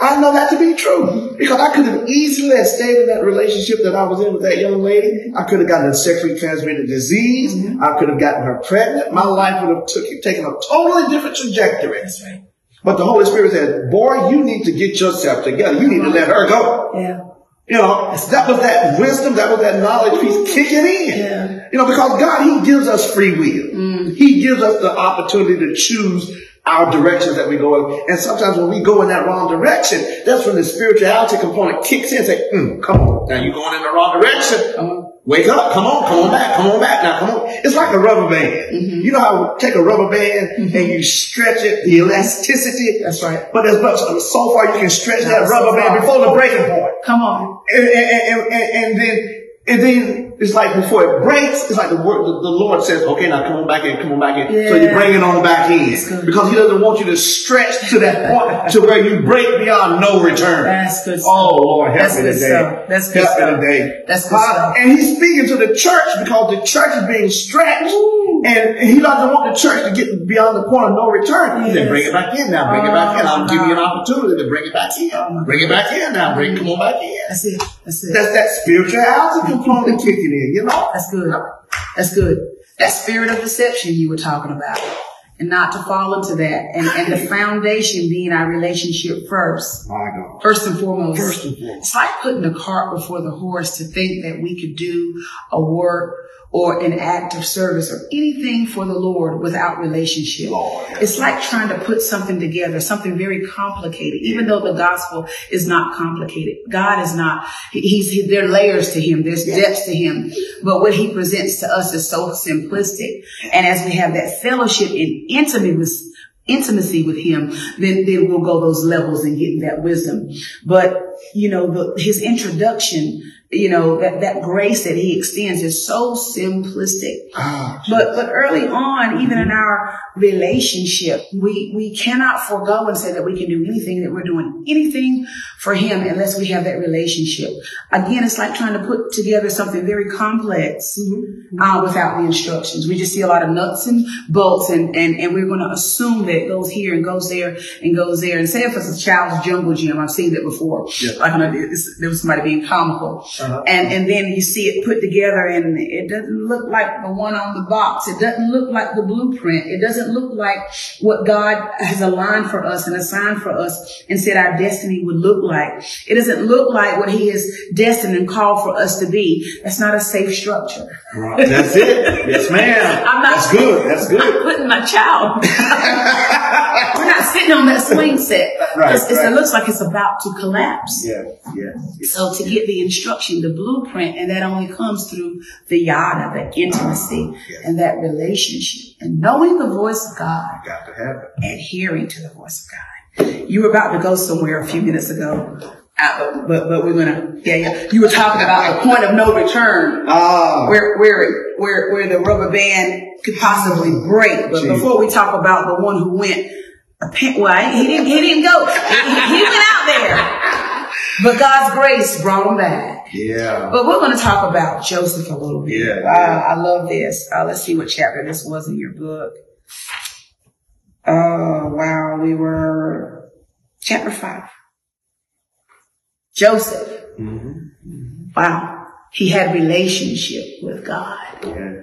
[SPEAKER 3] I know that to be true because I could have easily stayed in that relationship that I was in with that young lady. I could have gotten a sexually transmitted disease. Mm-hmm. I could have gotten her pregnant. My life would have took, taken a totally different trajectory.
[SPEAKER 2] Right.
[SPEAKER 3] But the Holy Spirit said, boy, you need to get yourself together. You need to let her
[SPEAKER 2] go. Yeah.
[SPEAKER 3] You know, that was that wisdom, that was that knowledge piece kicking in.
[SPEAKER 2] Yeah.
[SPEAKER 3] You know, because God, He gives us free will. Mm. He gives us the opportunity to choose our directions that we go in. And sometimes when we go in that wrong direction, that's when the spirituality component kicks in and say, mm, come on, now you're going in the wrong direction. Wake up, come on, come on back, come on back now, come on. It's like a rubber band. Mm-hmm. You know how take a rubber band mm-hmm. and you stretch it, the elasticity.
[SPEAKER 2] That's right.
[SPEAKER 3] But as much, so far you can stretch that rubber so band before the breaking point.
[SPEAKER 2] Come on.
[SPEAKER 3] And, and, and, and then, and then it's like before it breaks, it's like the word, the, the Lord says, okay, now come on back in, come on back in. Yeah. So you bring it on back in. Because he doesn't want you to stretch to that point to where you break beyond no return.
[SPEAKER 2] That's good
[SPEAKER 3] stuff. Oh Lord, help
[SPEAKER 2] That's
[SPEAKER 3] me
[SPEAKER 2] today.
[SPEAKER 3] Stuff.
[SPEAKER 2] That's good
[SPEAKER 3] help
[SPEAKER 2] stuff.
[SPEAKER 3] me today.
[SPEAKER 2] That's good stuff.
[SPEAKER 3] And he's speaking to the church because the church is being stretched. Ooh. And he doesn't want the church to get beyond the point of no return. He yes. said, bring it back in now, bring oh, it back in. I'll give you an ah. opportunity to bring it back in. Bring it back in now, bring, come on back in.
[SPEAKER 2] That's it. That's it.
[SPEAKER 3] That's that spirituality component kicking in, you know?
[SPEAKER 2] That's good. That's good. That spirit of deception you were talking about. And not to fall into that. And, and the foundation being our relationship first.
[SPEAKER 3] My God.
[SPEAKER 2] First and foremost.
[SPEAKER 3] First and foremost.
[SPEAKER 2] It's like putting the cart before the horse to think that we could do a work or an act of service or anything for the Lord without relationship.
[SPEAKER 3] Lord.
[SPEAKER 2] It's like trying to put something together, something very complicated, even though the gospel is not complicated. God is not, he's, he, there are layers to him. There's depths to him. But what he presents to us is so simplistic. And as we have that fellowship and intimacy, intimacy with him, then, then we'll go those levels and get that wisdom. But, you know, the, his introduction you know, that, that grace that he extends is so simplistic. Oh, but, but early on, even in our relationship, we, we cannot forego and say that we can do anything, that we're doing anything for him unless we have that relationship. Again, it's like trying to put together something very complex, mm-hmm. uh, without the instructions. We just see a lot of nuts and bolts and, and, and we're going to assume that it goes here and goes there and goes there. And say if it's a child's jungle gym, I've seen that before. Yeah. Like, there was somebody being comical. Uh-huh. And, and then you see it put together and it doesn't look like the one on the box. It doesn't look like the blueprint. It doesn't look like what God has aligned for us and assigned for us and said our destiny would look like. It doesn't look like what he has destined and called for us to be. That's not a safe structure.
[SPEAKER 3] Right. That's it. Yes, ma'am. [LAUGHS] I'm not, That's good. That's good.
[SPEAKER 2] I'm putting my child. [LAUGHS] We're not sitting on that swing set. Right, right. It looks like it's about to collapse.
[SPEAKER 3] Yeah, yeah. yeah.
[SPEAKER 2] So to get the instruction the blueprint, and that only comes through the yada, the intimacy, yes. and that relationship, and knowing the voice of God,
[SPEAKER 3] got to have it,
[SPEAKER 2] adhering to the voice of God. You were about to go somewhere a few minutes ago. Uh, but but we're gonna yeah yeah. You were talking about the point of no return,
[SPEAKER 3] oh.
[SPEAKER 2] where where where where the rubber band could possibly break. But Jeez. before we talk about the one who went, a pent well, he didn't he didn't go. He, he went out there, but God's grace brought him back.
[SPEAKER 3] Yeah.
[SPEAKER 2] But we're going to talk about Joseph a little bit.
[SPEAKER 3] Yeah.
[SPEAKER 2] Uh, I love this. Uh, let's see what chapter this was in your book. Oh, wow. We were chapter five. Joseph. Mm-hmm. Wow. He had relationship with God.
[SPEAKER 3] Yeah.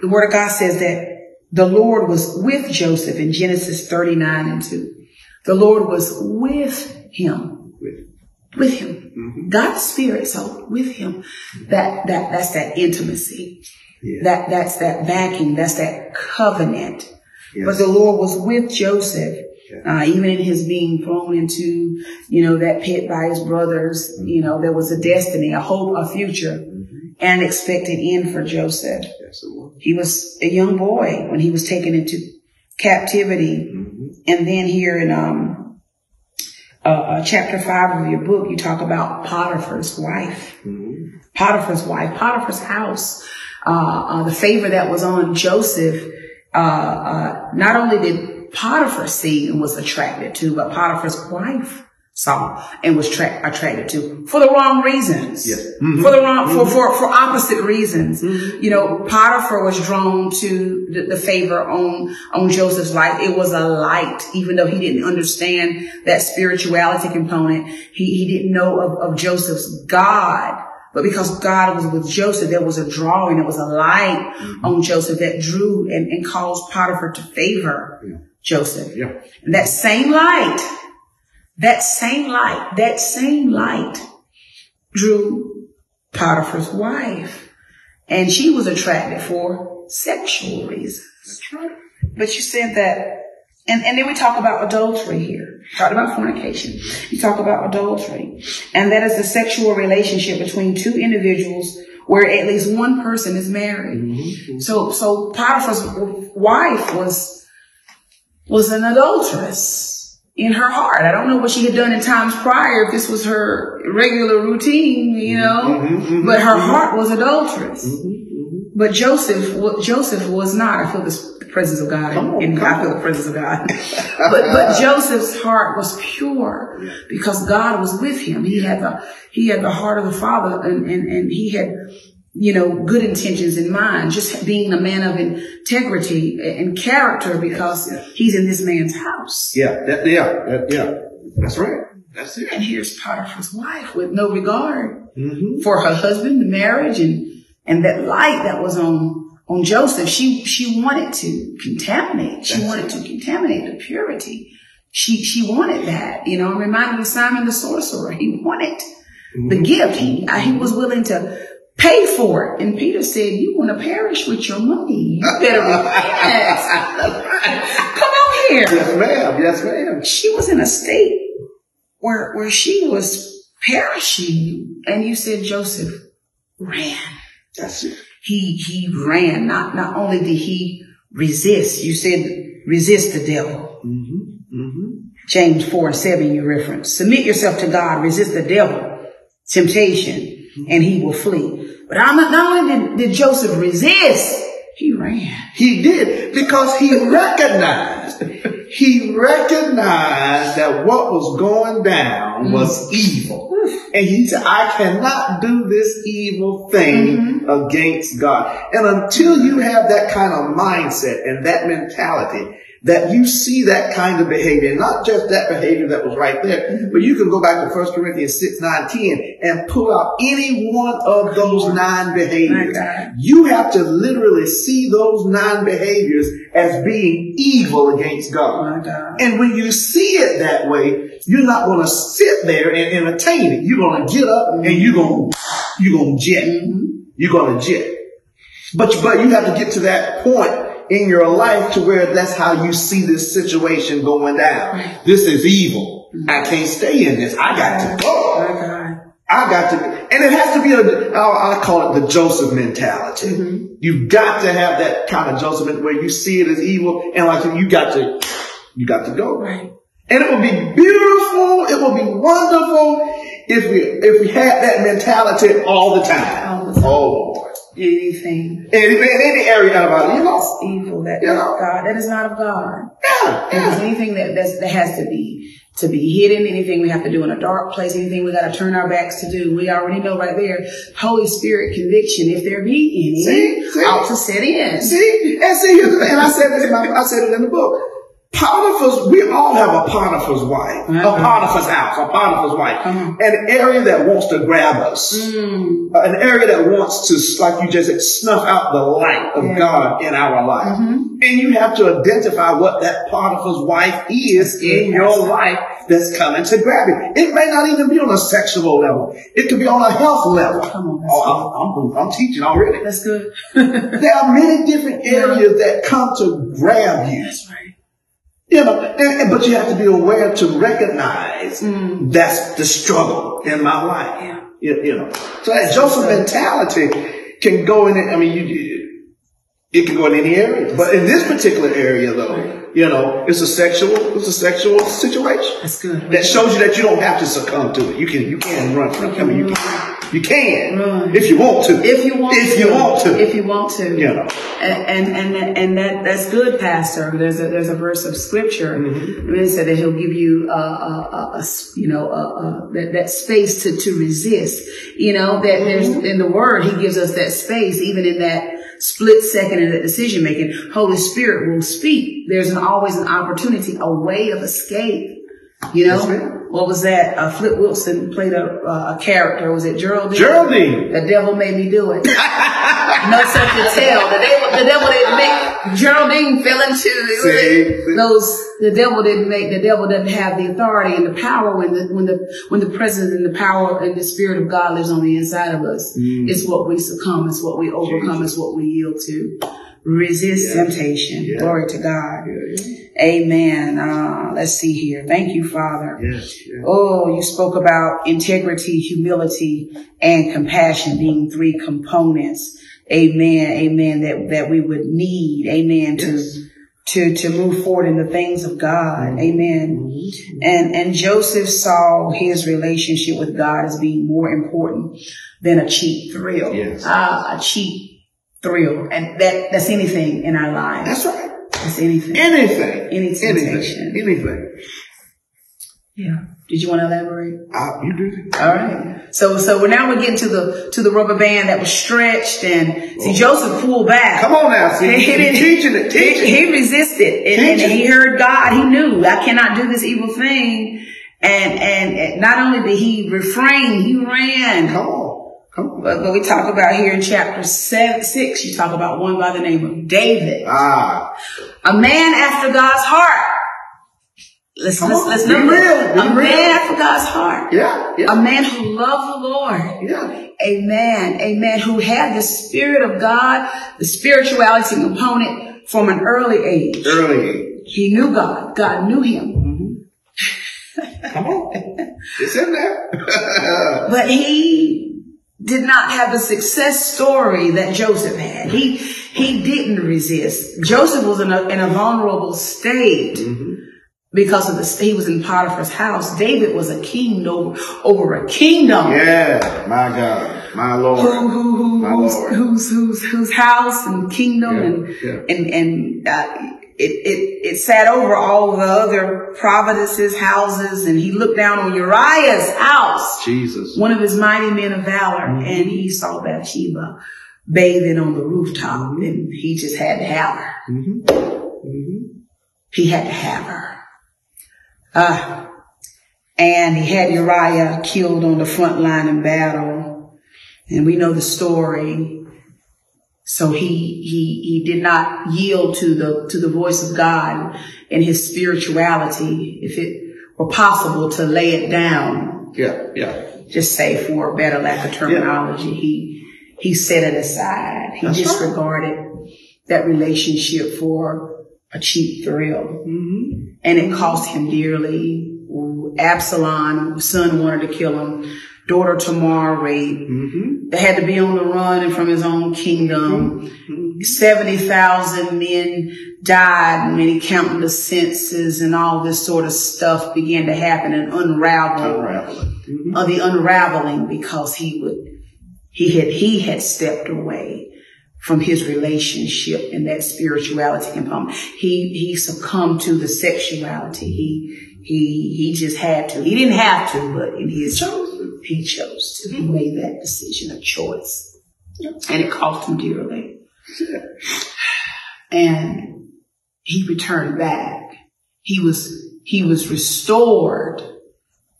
[SPEAKER 2] The word of God says that the Lord was with Joseph in Genesis 39 and 2. The Lord was with him.
[SPEAKER 3] With,
[SPEAKER 2] with him. Mm-hmm. God's spirit. So with him, that, that, that's that intimacy. Yeah. That, that's that backing. That's that covenant. Yes. But the Lord was with Joseph. Uh, even in his being thrown into, you know, that pit by his brothers, mm-hmm. you know, there was a destiny, a hope, a future, mm-hmm. and expected end for Joseph.
[SPEAKER 3] Yes, was.
[SPEAKER 2] he was a young boy when he was taken into captivity. Mm-hmm. And then here in, um, uh, uh, chapter five of your book, you talk about Potiphar's wife. Mm-hmm. Potiphar's wife, Potiphar's house. Uh, uh the favor that was on Joseph, uh, uh, not only did Potiphar see and was attracted to, but Potiphar's wife saw and was tra- attracted to for the wrong reasons.
[SPEAKER 3] Yes.
[SPEAKER 2] Mm-hmm. For the wrong, mm-hmm. for, for, for opposite reasons. Mm-hmm. You know, Potiphar was drawn to the, the, favor on, on Joseph's life. It was a light, even though he didn't understand that spirituality component. He, he didn't know of, of Joseph's God. But because God was with Joseph, there was a drawing, there was a light mm-hmm. on Joseph that drew and, and caused Potiphar to favor yeah. Joseph.
[SPEAKER 3] Yeah.
[SPEAKER 2] And that same light that same light, that same light drew Potiphar's wife. And she was attracted for sexual reasons. But you said that, and, and then we talk about adultery here. Talk about fornication. You talk about adultery. And that is the sexual relationship between two individuals where at least one person is married. Mm-hmm. So, so Potiphar's wife was, was an adulteress in her heart. I don't know what she had done in times prior, if this was her regular routine, you know, mm-hmm, mm-hmm, but her mm-hmm. heart was adulterous. Mm-hmm, mm-hmm. But Joseph, Joseph was not. I feel this, the presence of God, and, and I feel the presence of God. [LAUGHS] but but Joseph's heart was pure because God was with him. He had the he had the heart of the Father, and and, and he had you know, good intentions in mind, just being a man of integrity and character because he's in this man's house.
[SPEAKER 3] Yeah, that, yeah, that, yeah, that's right. That's it.
[SPEAKER 2] And here's Potiphar's wife with no regard mm-hmm. for her husband, the marriage, and and that light that was on on Joseph. She she wanted to contaminate. She that's wanted it. to contaminate the purity. She she wanted that. You know, I'm reminded of Simon the sorcerer. He wanted mm-hmm. the gift. He he was willing to pay for it. And Peter said, you want to perish with your money. You better repent. [LAUGHS] Come on here.
[SPEAKER 3] Yes, ma'am. Yes, ma'am.
[SPEAKER 2] She was in a state where, where she was perishing. And you said Joseph ran.
[SPEAKER 3] That's it.
[SPEAKER 2] He, he ran. Not, not only did he resist, you said resist the devil Mm-hmm. Mm-hmm. James 4 and 7, you reference. Submit yourself to God, resist the devil, temptation. And he will flee. But not, not only did, did Joseph resist, he ran.
[SPEAKER 3] He did because he recognized, he recognized that what was going down mm. was evil. And he said, I cannot do this evil thing mm-hmm. against God. And until you have that kind of mindset and that mentality, that you see that kind of behavior, not just that behavior that was right there, but you can go back to 1 Corinthians 6, 9, 10 and pull out any one of those nine behaviors. You have to literally see those nine behaviors as being evil against God. And when you see it that way, you're not going to sit there and entertain it. You're going to get up and you're going to, you're going to jet. Mm-hmm. You're going to jet. But, but you have to get to that point in your life to where that's how you see this situation going down. This is evil. I can't stay in this. I got to go. I got to, and it has to be a, I call it the Joseph mentality. Mm-hmm. You've got to have that kind of Joseph where you see it as evil and like you got to, you got to go.
[SPEAKER 2] Right.
[SPEAKER 3] And it will be beautiful. It will be wonderful if we, if we had that mentality all the time. All the time. Oh,
[SPEAKER 2] anything.
[SPEAKER 3] Anything, any area of our
[SPEAKER 2] life. evil. That yeah. God. That is not of God.
[SPEAKER 3] Yeah.
[SPEAKER 2] yeah. If anything that that has to be to be hidden, anything we have to do in a dark place, anything we got to turn our backs to do, we already know right there. Holy Spirit conviction, if there be any, see, see, ought to set in.
[SPEAKER 3] See, and see, and I said this, in my, I said it in the book. Potiphar's, we all have a Potiphar's wife, uh-huh. a Potiphar's house, a Potiphar's wife, uh-huh. an area that wants to grab us, mm. uh, an area that wants to, like you just said, snuff out the light of yeah. God in our life. Mm-hmm. And you have to identify what that Potiphar's wife is in your life that's coming to grab it. It may not even be on a sexual level. It could be on a health level.
[SPEAKER 2] On,
[SPEAKER 3] oh, I'm, I'm, I'm, teaching already.
[SPEAKER 2] That's good. [LAUGHS]
[SPEAKER 3] there are many different areas yeah. that come to grab you.
[SPEAKER 2] That's right.
[SPEAKER 3] You know, and, but you have to be aware to recognize mm. that's the struggle in my life.
[SPEAKER 2] Yeah.
[SPEAKER 3] You, you know, so that Joseph mentality can go in. I mean, you, it can go in any area, but in this particular area, though, right. You know, it's a sexual, it's a sexual situation.
[SPEAKER 2] That's good.
[SPEAKER 3] That shows you that you don't have to succumb to it. You can, you can run from it. I mean, you can. You can right. if you want to.
[SPEAKER 2] If you want
[SPEAKER 3] if
[SPEAKER 2] to.
[SPEAKER 3] you want to.
[SPEAKER 2] If you want to.
[SPEAKER 3] You know.
[SPEAKER 2] And and and, and that that's good, Pastor. There's a there's a verse of scripture. Mm-hmm. It said that He'll give you a, a, a, a you know a, that that space to to resist. You know that mm-hmm. there's in the Word He gives us that space, even in that split second in that decision making. Holy Spirit will speak. There's an, always an opportunity, a way of escape. You know what was that? Uh, Flip Wilson played a, uh, a character. Was it Geraldine?
[SPEAKER 3] Geraldine.
[SPEAKER 2] The devil made me do it. [LAUGHS] no such to tell. The devil, the devil didn't make Geraldine fell into See, those. The devil didn't make. The devil doesn't have the authority and the power when the when the when the presence and the power and the spirit of God lives on the inside of us. Mm. It's what we succumb. It's what we overcome. Jesus. It's what we yield to. Resist yeah. temptation. Yeah. Glory to God. Yeah, Amen. Uh, let's see here. Thank you, Father.
[SPEAKER 3] Yes, yes.
[SPEAKER 2] Oh, you spoke about integrity, humility, and compassion being three components. Amen. Amen. That, that we would need. Amen. Yes. To, to, to move forward in the things of God. Mm-hmm. Amen. Mm-hmm. And, and Joseph saw his relationship with God as being more important than a cheap thrill.
[SPEAKER 3] Yes.
[SPEAKER 2] Ah, a cheap thrill. And that, that's anything in our lives.
[SPEAKER 3] That's right.
[SPEAKER 2] That's anything.
[SPEAKER 3] Anything.
[SPEAKER 2] Any temptation.
[SPEAKER 3] Anything. Anything.
[SPEAKER 2] Yeah. Did you want to elaborate?
[SPEAKER 3] Uh, you did.
[SPEAKER 2] All right. So, so we're now we're getting to the to the rubber band that was stretched, and see Joseph pulled back.
[SPEAKER 3] Come on now, see, he, he, he teaching it, teaching.
[SPEAKER 2] He, he resisted, and, and, he heard God. He knew I cannot do this evil thing, and and not only did he refrain, he ran.
[SPEAKER 3] Come on.
[SPEAKER 2] But, we talk about here in chapter seven, six, you talk about one by the name of David.
[SPEAKER 3] Ah.
[SPEAKER 2] A man after God's heart. Let's, let's, let's
[SPEAKER 3] be real. Be
[SPEAKER 2] a
[SPEAKER 3] real.
[SPEAKER 2] man after God's heart.
[SPEAKER 3] Yeah, yeah.
[SPEAKER 2] A man who loved the Lord.
[SPEAKER 3] Yeah.
[SPEAKER 2] A man, a man who had the spirit of God, the spirituality component from an early age.
[SPEAKER 3] Early age.
[SPEAKER 2] He knew God. God knew him.
[SPEAKER 3] Mm-hmm. Come on. [LAUGHS] It's in there. [LAUGHS]
[SPEAKER 2] but he did not have a success story that Joseph had. He he didn't resist. Joseph was in a, in a vulnerable state. Mm-hmm. because of the he was in Potiphar's house. David was a king over, over a kingdom.
[SPEAKER 3] Yeah, my God, my Lord,
[SPEAKER 2] who, who, who,
[SPEAKER 3] my
[SPEAKER 2] whose,
[SPEAKER 3] Lord.
[SPEAKER 2] whose, whose, whose house and kingdom
[SPEAKER 3] Yeah,
[SPEAKER 2] and
[SPEAKER 3] yeah.
[SPEAKER 2] and and uh, it, it it sat over all the other providences' houses, and he looked down on Uriah's house,
[SPEAKER 3] Jesus.
[SPEAKER 2] one of his mighty men of valor,
[SPEAKER 3] Mm-hmm.
[SPEAKER 2] and he saw Bathsheba bathing on the rooftop, and he just had to have her.
[SPEAKER 3] hmm
[SPEAKER 2] He had to have her. Uh, and he had Uriah killed on the front line in battle. And we know the story. So he, he, he did not yield to the, to the voice of God and his spirituality. If it were possible to lay it down,
[SPEAKER 3] Yeah, yeah.
[SPEAKER 2] just say for a better lack of terminology, he, he set it aside. He
[SPEAKER 3] That's right.
[SPEAKER 2] disregarded that relationship for a cheap thrill
[SPEAKER 3] hmm
[SPEAKER 2] and it cost him dearly. Absalom, son wanted to kill him. Daughter Tamar raped.
[SPEAKER 3] hmm
[SPEAKER 2] They had to be on the run and from his own kingdom. 70,000 men died, and many countless census and all this sort of stuff began to happen and unravel
[SPEAKER 3] Unraveling. Mhm.
[SPEAKER 2] of the unraveling because he would, he had, he had stepped away from his relationship and that spirituality component. He, he succumbed to the sexuality. He, he, he just had to. He didn't have to, but in his, he chose to. Mm-hmm. He made that decision, a choice. And it cost him dearly. And he returned back. He was, he was restored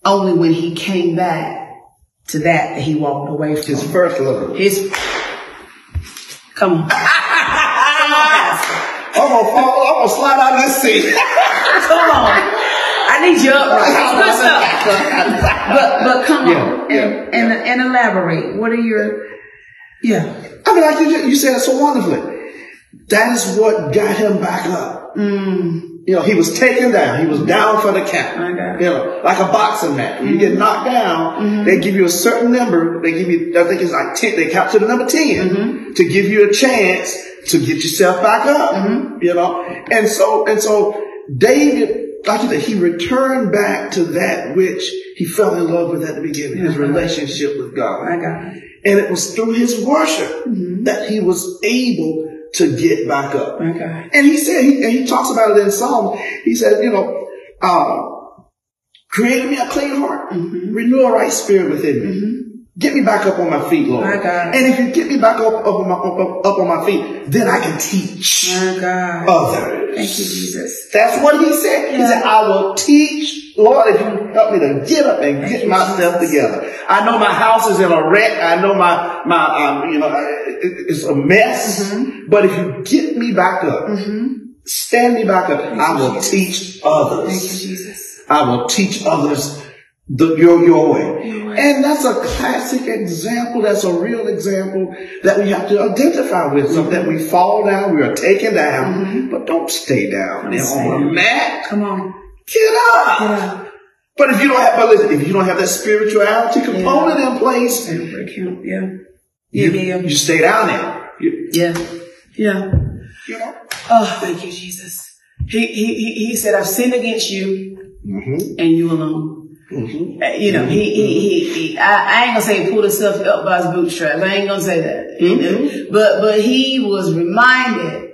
[SPEAKER 2] only when he came back to that that he walked away from.
[SPEAKER 3] His first love.
[SPEAKER 2] His, come on. [LAUGHS] come on, Pastor.
[SPEAKER 3] I'm gonna fall. I'm gonna slide out of this seat.
[SPEAKER 2] Come on. I need you upright. It's good stuff. But, but come
[SPEAKER 3] Yeah,
[SPEAKER 2] on.
[SPEAKER 3] yeah,
[SPEAKER 2] and, and, and elaborate. What are your, yeah.
[SPEAKER 3] I mean, like you, you said it so wonderfully. That is what got him back up.
[SPEAKER 2] Mm,
[SPEAKER 3] You know, he was taken down. He was down for the count.
[SPEAKER 2] I got it.
[SPEAKER 3] You know, like a boxing match. When you
[SPEAKER 2] Mm-hmm.
[SPEAKER 3] get knocked down, they give you a certain number. They give you, I think it's like 10. They count to the number 10
[SPEAKER 2] Mm-hmm.
[SPEAKER 3] to give you a chance to get yourself back up.
[SPEAKER 2] Mm-hmm.
[SPEAKER 3] You know, and so, and so David, like that he returned back to that which he fell in love with at the beginning, his relationship with God. And it was through his worship
[SPEAKER 2] Mm-hmm.
[SPEAKER 3] that he was able to get back up.
[SPEAKER 2] It.
[SPEAKER 3] And he said, he, and he talks about it in Psalm. He said, you know, uh, create in me a clean heart,
[SPEAKER 2] Mm-hmm.
[SPEAKER 3] renew a right spirit within me. Get me back up on my feet, Lord.
[SPEAKER 2] My God.
[SPEAKER 3] And if you get me back up, up, on my, up, up, on my feet, then I can teach
[SPEAKER 2] My God.
[SPEAKER 3] others.
[SPEAKER 2] Thank you, Jesus.
[SPEAKER 3] That's what he said. He
[SPEAKER 2] Yeah.
[SPEAKER 3] said, I will teach, Lord, if you help me to get up and get
[SPEAKER 2] you,
[SPEAKER 3] myself
[SPEAKER 2] Jesus.
[SPEAKER 3] together. I know my house is in a wreck. I know my, my, um, you know, it's a mess.
[SPEAKER 2] Mm-hmm.
[SPEAKER 3] But if you get me back up, stand me back up, I will
[SPEAKER 2] Jesus.
[SPEAKER 3] teach
[SPEAKER 2] Thank you,
[SPEAKER 3] others.
[SPEAKER 2] Jesus.
[SPEAKER 3] I will teach others the, your, your way.
[SPEAKER 2] Your way.
[SPEAKER 3] And that's a classic example. That's a real example that we have to identify with. So mm-hmm. that we fall down, we are taken down, mm-hmm. but don't stay down
[SPEAKER 2] stay
[SPEAKER 3] on a
[SPEAKER 2] down.
[SPEAKER 3] mat.
[SPEAKER 2] Come on.
[SPEAKER 3] Get up.
[SPEAKER 2] Yeah.
[SPEAKER 3] But if you don't have, but listen, if you don't have that spirituality component in place,
[SPEAKER 2] him. Yeah.
[SPEAKER 3] you,
[SPEAKER 2] Yeah, yeah,
[SPEAKER 3] you stay down there. You,
[SPEAKER 2] yeah. Yeah.
[SPEAKER 3] you know.
[SPEAKER 2] Oh, thank you, Jesus. He, he, he, he said, I've sinned against you
[SPEAKER 3] Mm-hmm.
[SPEAKER 2] and you alone.
[SPEAKER 3] Mm-hmm.
[SPEAKER 2] Uh, You know, he, he, he, he I, I ain't gonna say he pulled himself up by his bootstraps. I ain't gonna say that. You know? But, but he was reminded,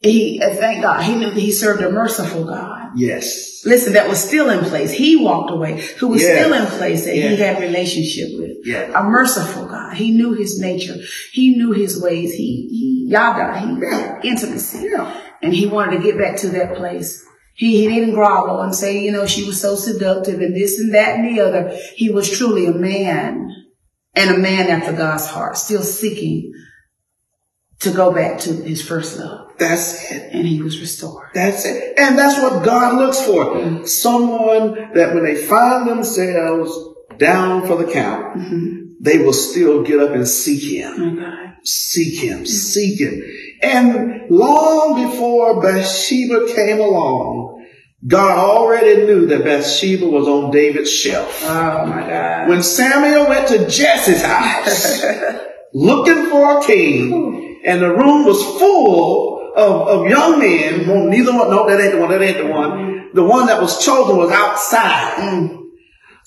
[SPEAKER 2] he, uh, thank God, he knew that he served a merciful God.
[SPEAKER 3] Yes.
[SPEAKER 2] Listen, that was still in place. He walked away, who was
[SPEAKER 3] Yeah.
[SPEAKER 2] still in place that
[SPEAKER 3] Yeah.
[SPEAKER 2] he had relationship with.
[SPEAKER 3] Yeah.
[SPEAKER 2] A merciful God. He knew his nature. He knew his ways. He, he, yada, he, intimacy.
[SPEAKER 3] Yeah.
[SPEAKER 2] And he wanted to get back to that place. He, he didn't grovel and say, you know, she was so seductive and this and that and the other. He was truly a man and a man after God's heart, still seeking to go back to his first love.
[SPEAKER 3] That's it.
[SPEAKER 2] And he was restored.
[SPEAKER 3] That's it. And that's what God looks for. Mm-hmm. Someone that when they find themselves down for the count, mm-hmm. they will still get up and seek Him.
[SPEAKER 2] Oh, God.
[SPEAKER 3] Seek Him. Mm-hmm. Seek Him. And long before Bathsheba came along, God already knew that Bathsheba was on David's shelf.
[SPEAKER 2] Oh my God.
[SPEAKER 3] When Samuel went to Jesse's house [LAUGHS] looking for a king, and the room was full of, of young men, well, neither one, no, that ain't the one, that ain't the one. the one that was chosen was outside. Mm.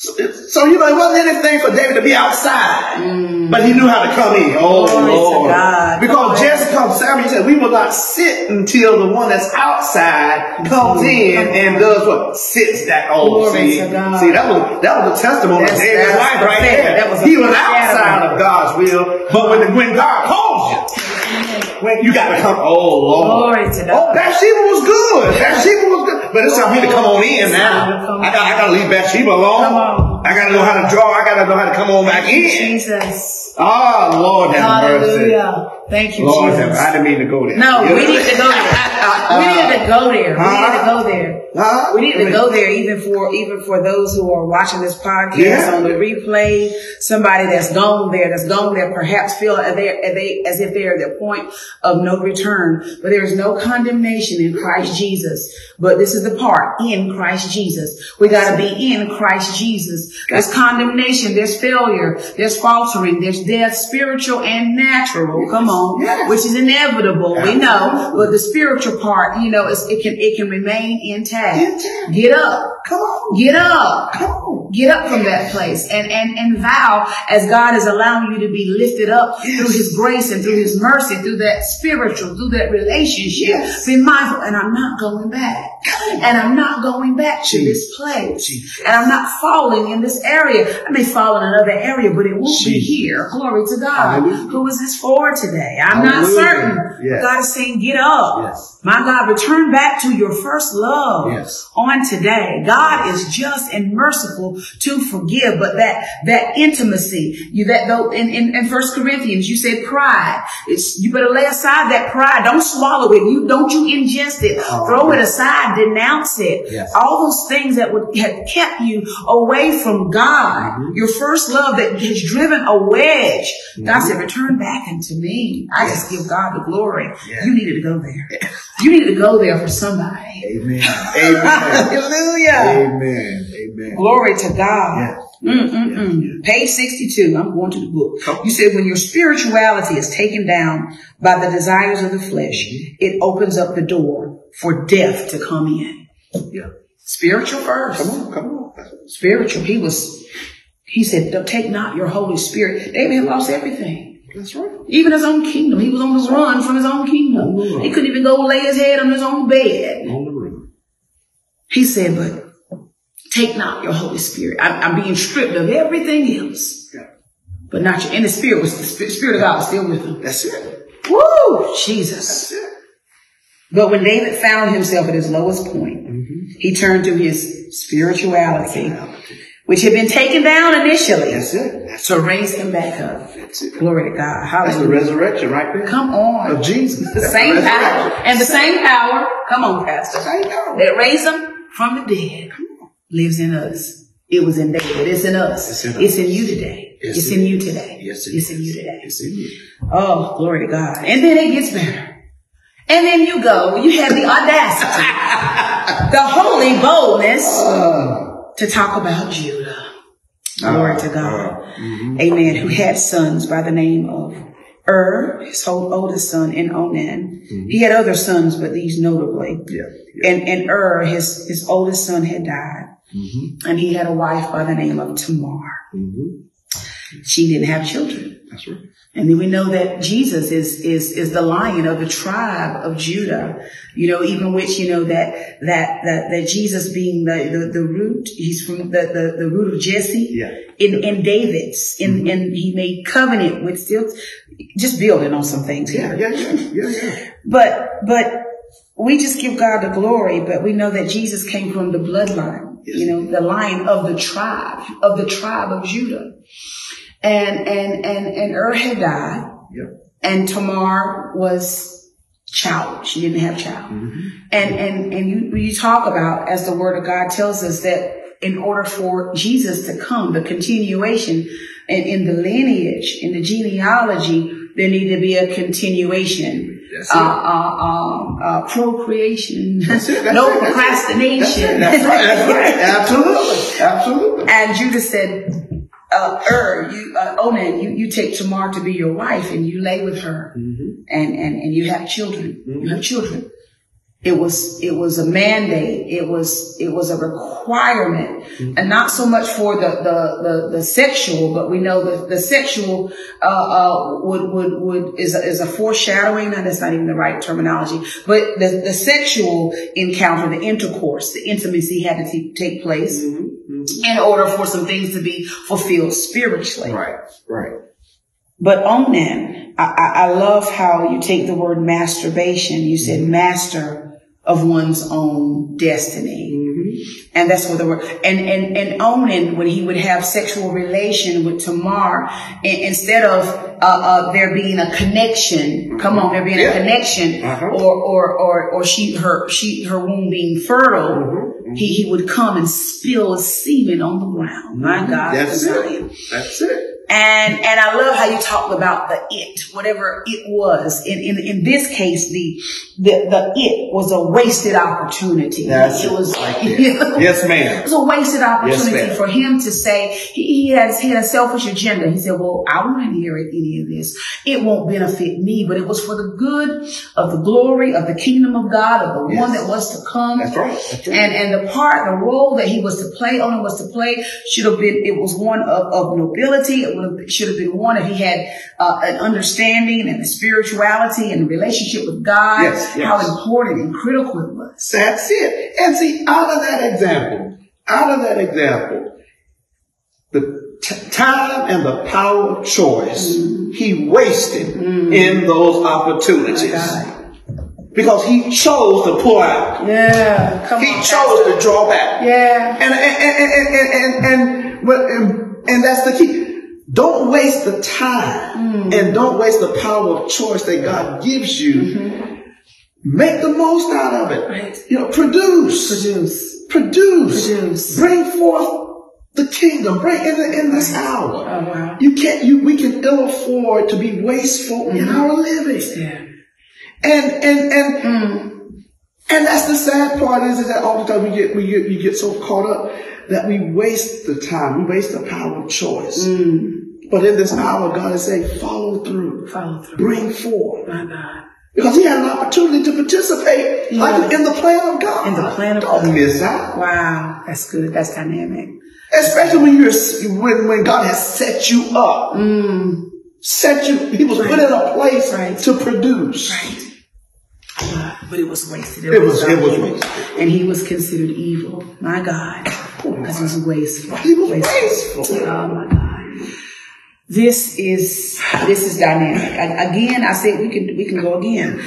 [SPEAKER 3] So, so, you know, it wasn't anything for David to be outside, mm. but he knew how to come in. Oh Glory Lord! Because just come Samuel said, we will not sit until the one that's outside comes in and does what sits that old. See, see, that was that was a testimony of David's life right there. he was outside of God's will, but when when God calls you. When you gotta come, oh Lord. Glory to God. Oh, Bathsheba was good. Bathsheba was good. But it's time for me to come on in now. I got I gotta leave Bathsheba alone. I gotta know how to draw. I gotta know how to come on back in.
[SPEAKER 2] Jesus.
[SPEAKER 3] Oh Lord have Hallelujah.
[SPEAKER 2] mercy. Thank you, Lord Jesus.
[SPEAKER 3] I didn't mean to go there.
[SPEAKER 2] No, we need to [LAUGHS] go there. we need to go there. We need to go there. Huh? We need to go there even for even for those who are watching this podcast yeah. on the replay. Somebody that's gone there, that's gone there, perhaps feel they, they as if they're at the point of no return. But there is no condemnation in Christ Jesus. But this is the part in Christ Jesus. We got to be in Christ Jesus. There's condemnation, there's failure, there's faltering, there's death, spiritual and natural. Come on, yes. which is inevitable. We know, but the spiritual part, you know, it can it can remain intact. Get up.
[SPEAKER 3] Come on.
[SPEAKER 2] Get up.
[SPEAKER 3] Come on.
[SPEAKER 2] Get up from that place and, and, and vow as God is allowing you to be lifted up yes. through his grace and through his mercy, through that spiritual, through that relationship. Yes. Be mindful. And I'm not going back. And I'm not going back to this place. And I'm not falling in this area. I may fall in another area, but it won't be here. Glory to God. Hallelujah. Who is this for today? I'm not certain. Yes. God is saying, get up. Yes. My God, return back to your first love on today. God is just and merciful to forgive, but that, that intimacy, you, that though in, in, in First Corinthians, you said pride. It's, you better lay aside that pride. Don't swallow it. You, don't you ingest it. Oh, Throw it aside. Denounce it. Yes. All those things that would have kept you away from God. Mm-hmm. Your first love that has driven a wedge. Mm-hmm. God said, return back unto me. I yes. just give God the glory. You needed to go there. You need to go there for somebody.
[SPEAKER 3] Amen. Amen. [LAUGHS]
[SPEAKER 2] Hallelujah.
[SPEAKER 3] Amen. Amen.
[SPEAKER 2] Glory to God. Yes. Mm, yes, mm, mm. yes, Page 62. I'm going to the book. You said when your spirituality is taken down by the desires of the flesh, mm-hmm. it opens up the door for death to come in. Yeah. Spiritual first.
[SPEAKER 3] Come on, come on.
[SPEAKER 2] Spiritual. He was, he said, take not your Holy Spirit. David had lost everything.
[SPEAKER 3] That's right.
[SPEAKER 2] Even his own kingdom. He was on the run from his own kingdom. He couldn't even go lay his head on his own bed.
[SPEAKER 3] On the run.
[SPEAKER 2] He said, but take not your Holy Spirit. I, am being stripped of everything else. Yeah. But not your, and the Spirit was, the Spirit of God was still with him.
[SPEAKER 3] That's it.
[SPEAKER 2] Woo! Jesus. But when David found himself at his lowest point, mm-hmm. he turned to his spirituality which had been taken down initially.
[SPEAKER 3] That's it. That's
[SPEAKER 2] to raise him back up. That's it. Glory to God.
[SPEAKER 3] Hallelujah. That's the resurrection right there.
[SPEAKER 2] Come on.
[SPEAKER 3] Of Jesus.
[SPEAKER 2] The same the power. And the same power. Come on, Pastor.
[SPEAKER 3] Same power.
[SPEAKER 2] That raised him from the dead. Lives in us. It was in David. It's in us. It's in, us. It's in you today. Yes, it's in you today.
[SPEAKER 3] Yes,
[SPEAKER 2] it it's in you today.
[SPEAKER 3] It's in you.
[SPEAKER 2] Oh, glory to God. And then it gets better. And then you go, you have the audacity, [LAUGHS] the holy boldness uh, to talk about Judah. Glory to God. Mm-hmm. Amen. Who had sons by the name of Ur, his whole oldest son, and Onan. Mm-hmm. He had other sons, but these notably.
[SPEAKER 3] Yeah, yeah.
[SPEAKER 2] And, and Ur, his, his oldest son had died. Mm-hmm. And he had a wife by the name of Tamar. Mm-hmm. She didn't have children.
[SPEAKER 3] That's right.
[SPEAKER 2] And then we know that Jesus is, is, is the lion of the tribe of Judah. You know, even which, you know, that, that, that, that Jesus being the, the, the root, he's from the, the, the root of Jesse.
[SPEAKER 3] Yeah.
[SPEAKER 2] In, in David's, in, mm-hmm. and he made covenant with still, just building on some things
[SPEAKER 3] here. Yeah, yeah, yeah, yeah.
[SPEAKER 2] But, but we just give God the glory, but we know that Jesus came from the bloodline. You know, the line of the tribe, of the tribe of Judah and and and and Ur had died,
[SPEAKER 3] yep.
[SPEAKER 2] and Tamar was child. She didn't have child, mm-hmm. and and and you you talk about as the Word of God tells us that in order for Jesus to come, the continuation and in the lineage, in the genealogy, there need to be a continuation. Uh, uh, um, uh, procreation.
[SPEAKER 3] That's it,
[SPEAKER 2] that's no it, procrastination.
[SPEAKER 3] That's, right. That's right. Absolutely. Absolutely.
[SPEAKER 2] And Judah said, uh, Ur, you, uh, Onan, you, you take Tamar to be your wife and you lay with her mm-hmm. and, and, and you have children. Mm-hmm. You have children. It was it was a mandate it was it was a requirement mm-hmm. and not so much for the the the, the sexual but we know that the sexual uh, uh, would would would is a, is a foreshadowing and that's not even the right terminology but the the sexual encounter the intercourse the intimacy had to t- take place mm-hmm. Mm-hmm. in order for some things to be fulfilled spiritually
[SPEAKER 3] right right
[SPEAKER 2] but Onan, I, I, love how you take the word masturbation. You said mm-hmm. master of one's own destiny. Mm-hmm. And that's what the word, and, and, and Onan, when he would have sexual relation with Tamar, instead of, uh, uh, there being a connection, mm-hmm. come on, there being yeah. a connection, uh-huh. or, or, or, or she, her, she, her womb being fertile, mm-hmm. he, he would come and spill a semen on the ground. My mm-hmm. God.
[SPEAKER 3] That's it. That's it.
[SPEAKER 2] And, and I love how you talked about the it, whatever it was. In, in, in this case, the, the, the it was a wasted opportunity.
[SPEAKER 3] That's it was, like [LAUGHS] yes ma'am.
[SPEAKER 2] It was a wasted opportunity yes, for him to say, he, he had, he had a selfish agenda. He said, well, I won't inherit any of this. It won't benefit me, but it was for the good of the glory of the kingdom of God, of the yes. one that was to come.
[SPEAKER 3] That's right. That's right.
[SPEAKER 2] And, and the part, the role that he was to play on was to play should have been, it was one of, of nobility. It would, should have been one if he had uh, an understanding and the spirituality and relationship with God, yes, yes. how important and critical it was.
[SPEAKER 3] That's it. And see, out of that example, out of that example, the t- time and the power of choice mm. he wasted mm. in those opportunities. Because he chose to pull out.
[SPEAKER 2] Yeah,
[SPEAKER 3] come he on. He chose to draw back.
[SPEAKER 2] Yeah.
[SPEAKER 3] And and and and and, and, and, and that's the key. Don't waste the time mm. and don't waste the power of choice that God gives you. Mm-hmm. Make the most out of it. Right. You know, produce.
[SPEAKER 2] Produce.
[SPEAKER 3] Produce. Produce. Bring forth the kingdom. Bring in, the, in this hour.
[SPEAKER 2] Oh, wow.
[SPEAKER 3] You can't, you, we can ill afford to be wasteful mm-hmm. in our living.
[SPEAKER 2] Yeah.
[SPEAKER 3] And, and, and, mm. and that's the sad part is, is that all the time we get, we get, we get so caught up that we waste the time. We waste the power of choice. Mm. But in this hour, God is saying, follow through.
[SPEAKER 2] Follow through.
[SPEAKER 3] Bring forth. My God. Because he had an opportunity to participate in the plan of God.
[SPEAKER 2] In the plan of
[SPEAKER 3] Don't
[SPEAKER 2] God.
[SPEAKER 3] miss out.
[SPEAKER 2] Wow. That's good. That's dynamic.
[SPEAKER 3] Especially when you're, when, when God has set you up. Mm. Set you, he was right. put in a place right. to produce.
[SPEAKER 2] Right. But it was wasted.
[SPEAKER 3] It, it was, it was wasted.
[SPEAKER 2] And he was considered evil. My God. Because he was wasteful.
[SPEAKER 3] He was wasteful. wasteful.
[SPEAKER 2] Oh my God. This is this is dynamic. I, again, I say we can we can go again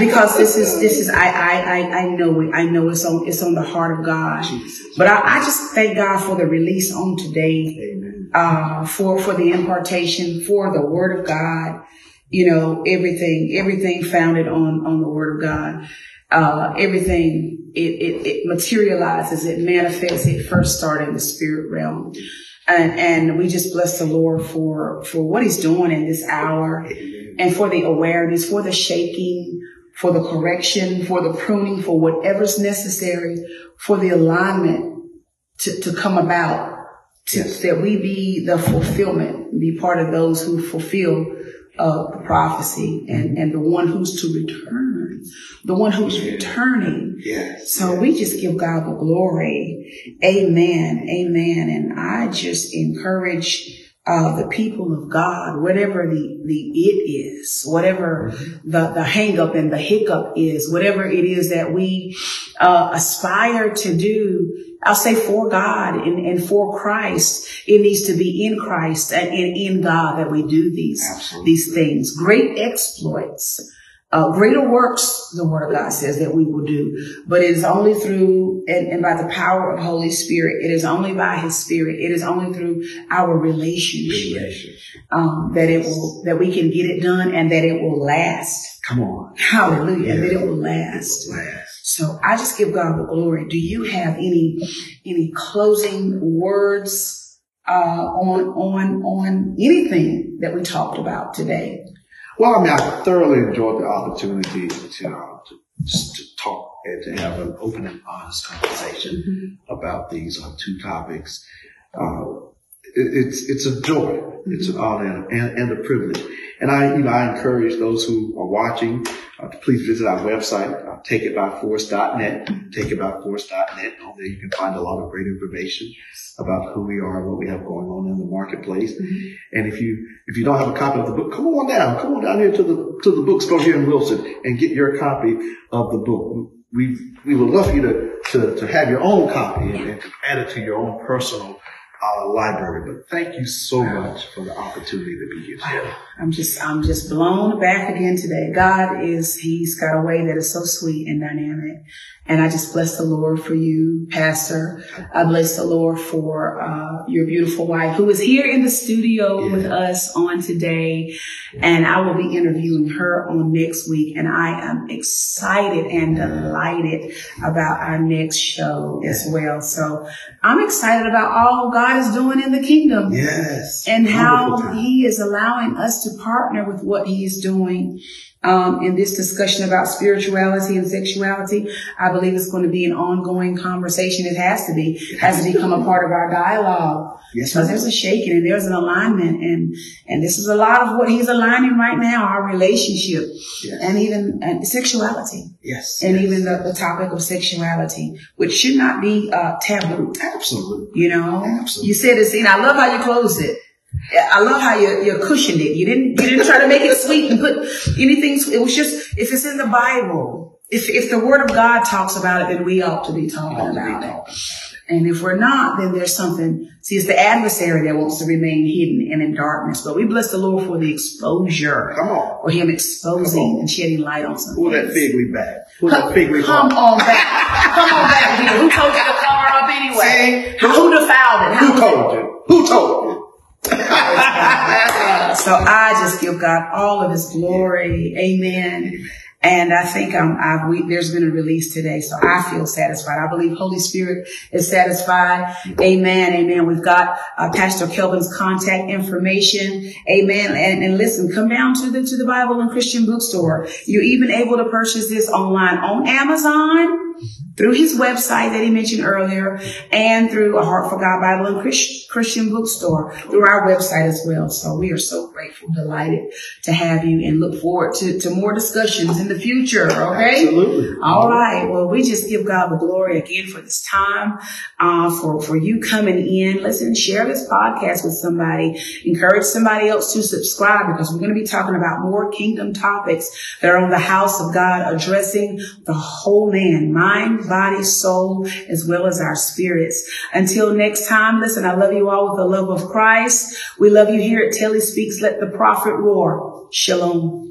[SPEAKER 2] because this is this is I I I, know it. I know it's on it's on the heart of God. Jesus. But I, I just thank God for the release on today, uh, for for the impartation, for the Word of God. You know everything everything founded on on the Word of God. Uh, everything it, it it materializes, it manifests. It first started in the spirit realm. And, and we just bless the Lord for, for what he's doing in this hour and for the awareness, for the shaking, for the correction, for the pruning, for whatever's necessary, for the alignment to, to come about, to, yes. that we be the fulfillment, be part of those who fulfill uh, the prophecy and, and the one who's to return, the one who's returning.
[SPEAKER 3] Yes.
[SPEAKER 2] So we just give God the glory. Amen. Amen. And I just encourage uh, the people of God, whatever the, the it is, whatever mm-hmm. the, the hang up and the hiccup is, whatever it is that we uh, aspire to do, I'll say for God and, and for Christ, it needs to be in Christ and in, in God that we do these, Absolutely. these things. Great exploits uh, greater works, the word of God says that we will do, but it is only through and, and, by the power of Holy Spirit. It is only by His Spirit. It is only through our relationship, relationship. Um, that it will that we can get it done and that it will last.
[SPEAKER 3] Come on,
[SPEAKER 2] Hallelujah! Yeah. That it will last.
[SPEAKER 3] It will last.
[SPEAKER 2] So I just give God the glory. Do you have any any closing words uh, on on on anything that we talked about today?
[SPEAKER 3] Well, I mean, I thoroughly enjoyed the opportunity to, uh, to, to talk and to have an open and honest conversation mm-hmm. about these uh, two topics. Uh, it, it's it's a joy, mm-hmm. it's an honor and, and, and, a privilege. And I, you know, I encourage those who are watching uh, please visit our website, uh, takeitbyforce.net, takeitbyforce.net. On there you can find a lot of great information about who we are, what we have going on in the marketplace. Mm-hmm. And if you, if you don't have a copy of the book, come on down, come on down here to the, to the bookstore here in Wilson and get your copy of the book. We, we would love for you to, to, to have your own copy and, and add it to your own personal uh, library. But thank you so much for the opportunity to be here today.
[SPEAKER 2] I'm just, I'm just blown back again today. God is, He's got a way that is so sweet and dynamic. And I just bless the Lord for you, Pastor. I bless the Lord for uh, your beautiful wife who is here in the studio yeah. with us on today. And I will be interviewing her on next week. And I am excited and delighted about our next show as well. So I'm excited about all God is doing in the kingdom.
[SPEAKER 3] Yes.
[SPEAKER 2] And how He is allowing us to partner with what He is doing um, in this discussion about spirituality and sexuality. I believe it's going to be an ongoing conversation. It has to be, it has to become a part of our dialogue. Yes, because there's a shaking and there's an alignment and, and this is a lot of what he's aligning right now, our relationship yes. and even and sexuality.
[SPEAKER 3] Yes.
[SPEAKER 2] And
[SPEAKER 3] yes.
[SPEAKER 2] even the, the topic of sexuality, which should not be, uh, taboo.
[SPEAKER 3] Absolutely.
[SPEAKER 2] You know,
[SPEAKER 3] Absolutely.
[SPEAKER 2] you said it, and I love how you closed it. I love how you you cushioned it. You didn't you didn't try to make it sweet and put anything. It was just if it's in the Bible, if if the Word of God talks about it, then we ought to be talking about it. And if we're not, then there's something. See, it's the adversary that wants to remain hidden and in darkness. But we bless the Lord for the exposure.
[SPEAKER 3] Come on.
[SPEAKER 2] For him exposing and shedding light on something.
[SPEAKER 3] Pull that fig leaf back. Pull that fig leaf
[SPEAKER 2] Come on back. come on back here. Who told you to cover up anyway? See? Who defiled it?
[SPEAKER 3] Who told you? Who told you? [LAUGHS] so
[SPEAKER 2] I just give God all of his glory. Amen. And I think um, I've, we, there's been a release today, so I feel satisfied. I believe Holy Spirit is satisfied. Amen. Amen. We've got uh, Pastor Kelvin's contact information. Amen. And, and listen, come down to the to the Bible and Christian bookstore. You're even able to purchase this online on Amazon through his website that he mentioned earlier and through a Heart for God Bible and Christian bookstore through our website as well. So we are so grateful, delighted to have you and look forward to, to more discussions in the future. Okay.
[SPEAKER 3] Absolutely.
[SPEAKER 2] All right. Well, we just give God the glory again for this time, uh, for, for you coming in. Listen, share this podcast with somebody. Encourage somebody else to subscribe because we're going to be talking about more kingdom topics that are on the house of God addressing the whole man, mind, body, soul, as well as our spirits. Until next time, listen, I love you all with the love of Christ. We love you here at Telley Speaks. Let the prophet roar. Shalom.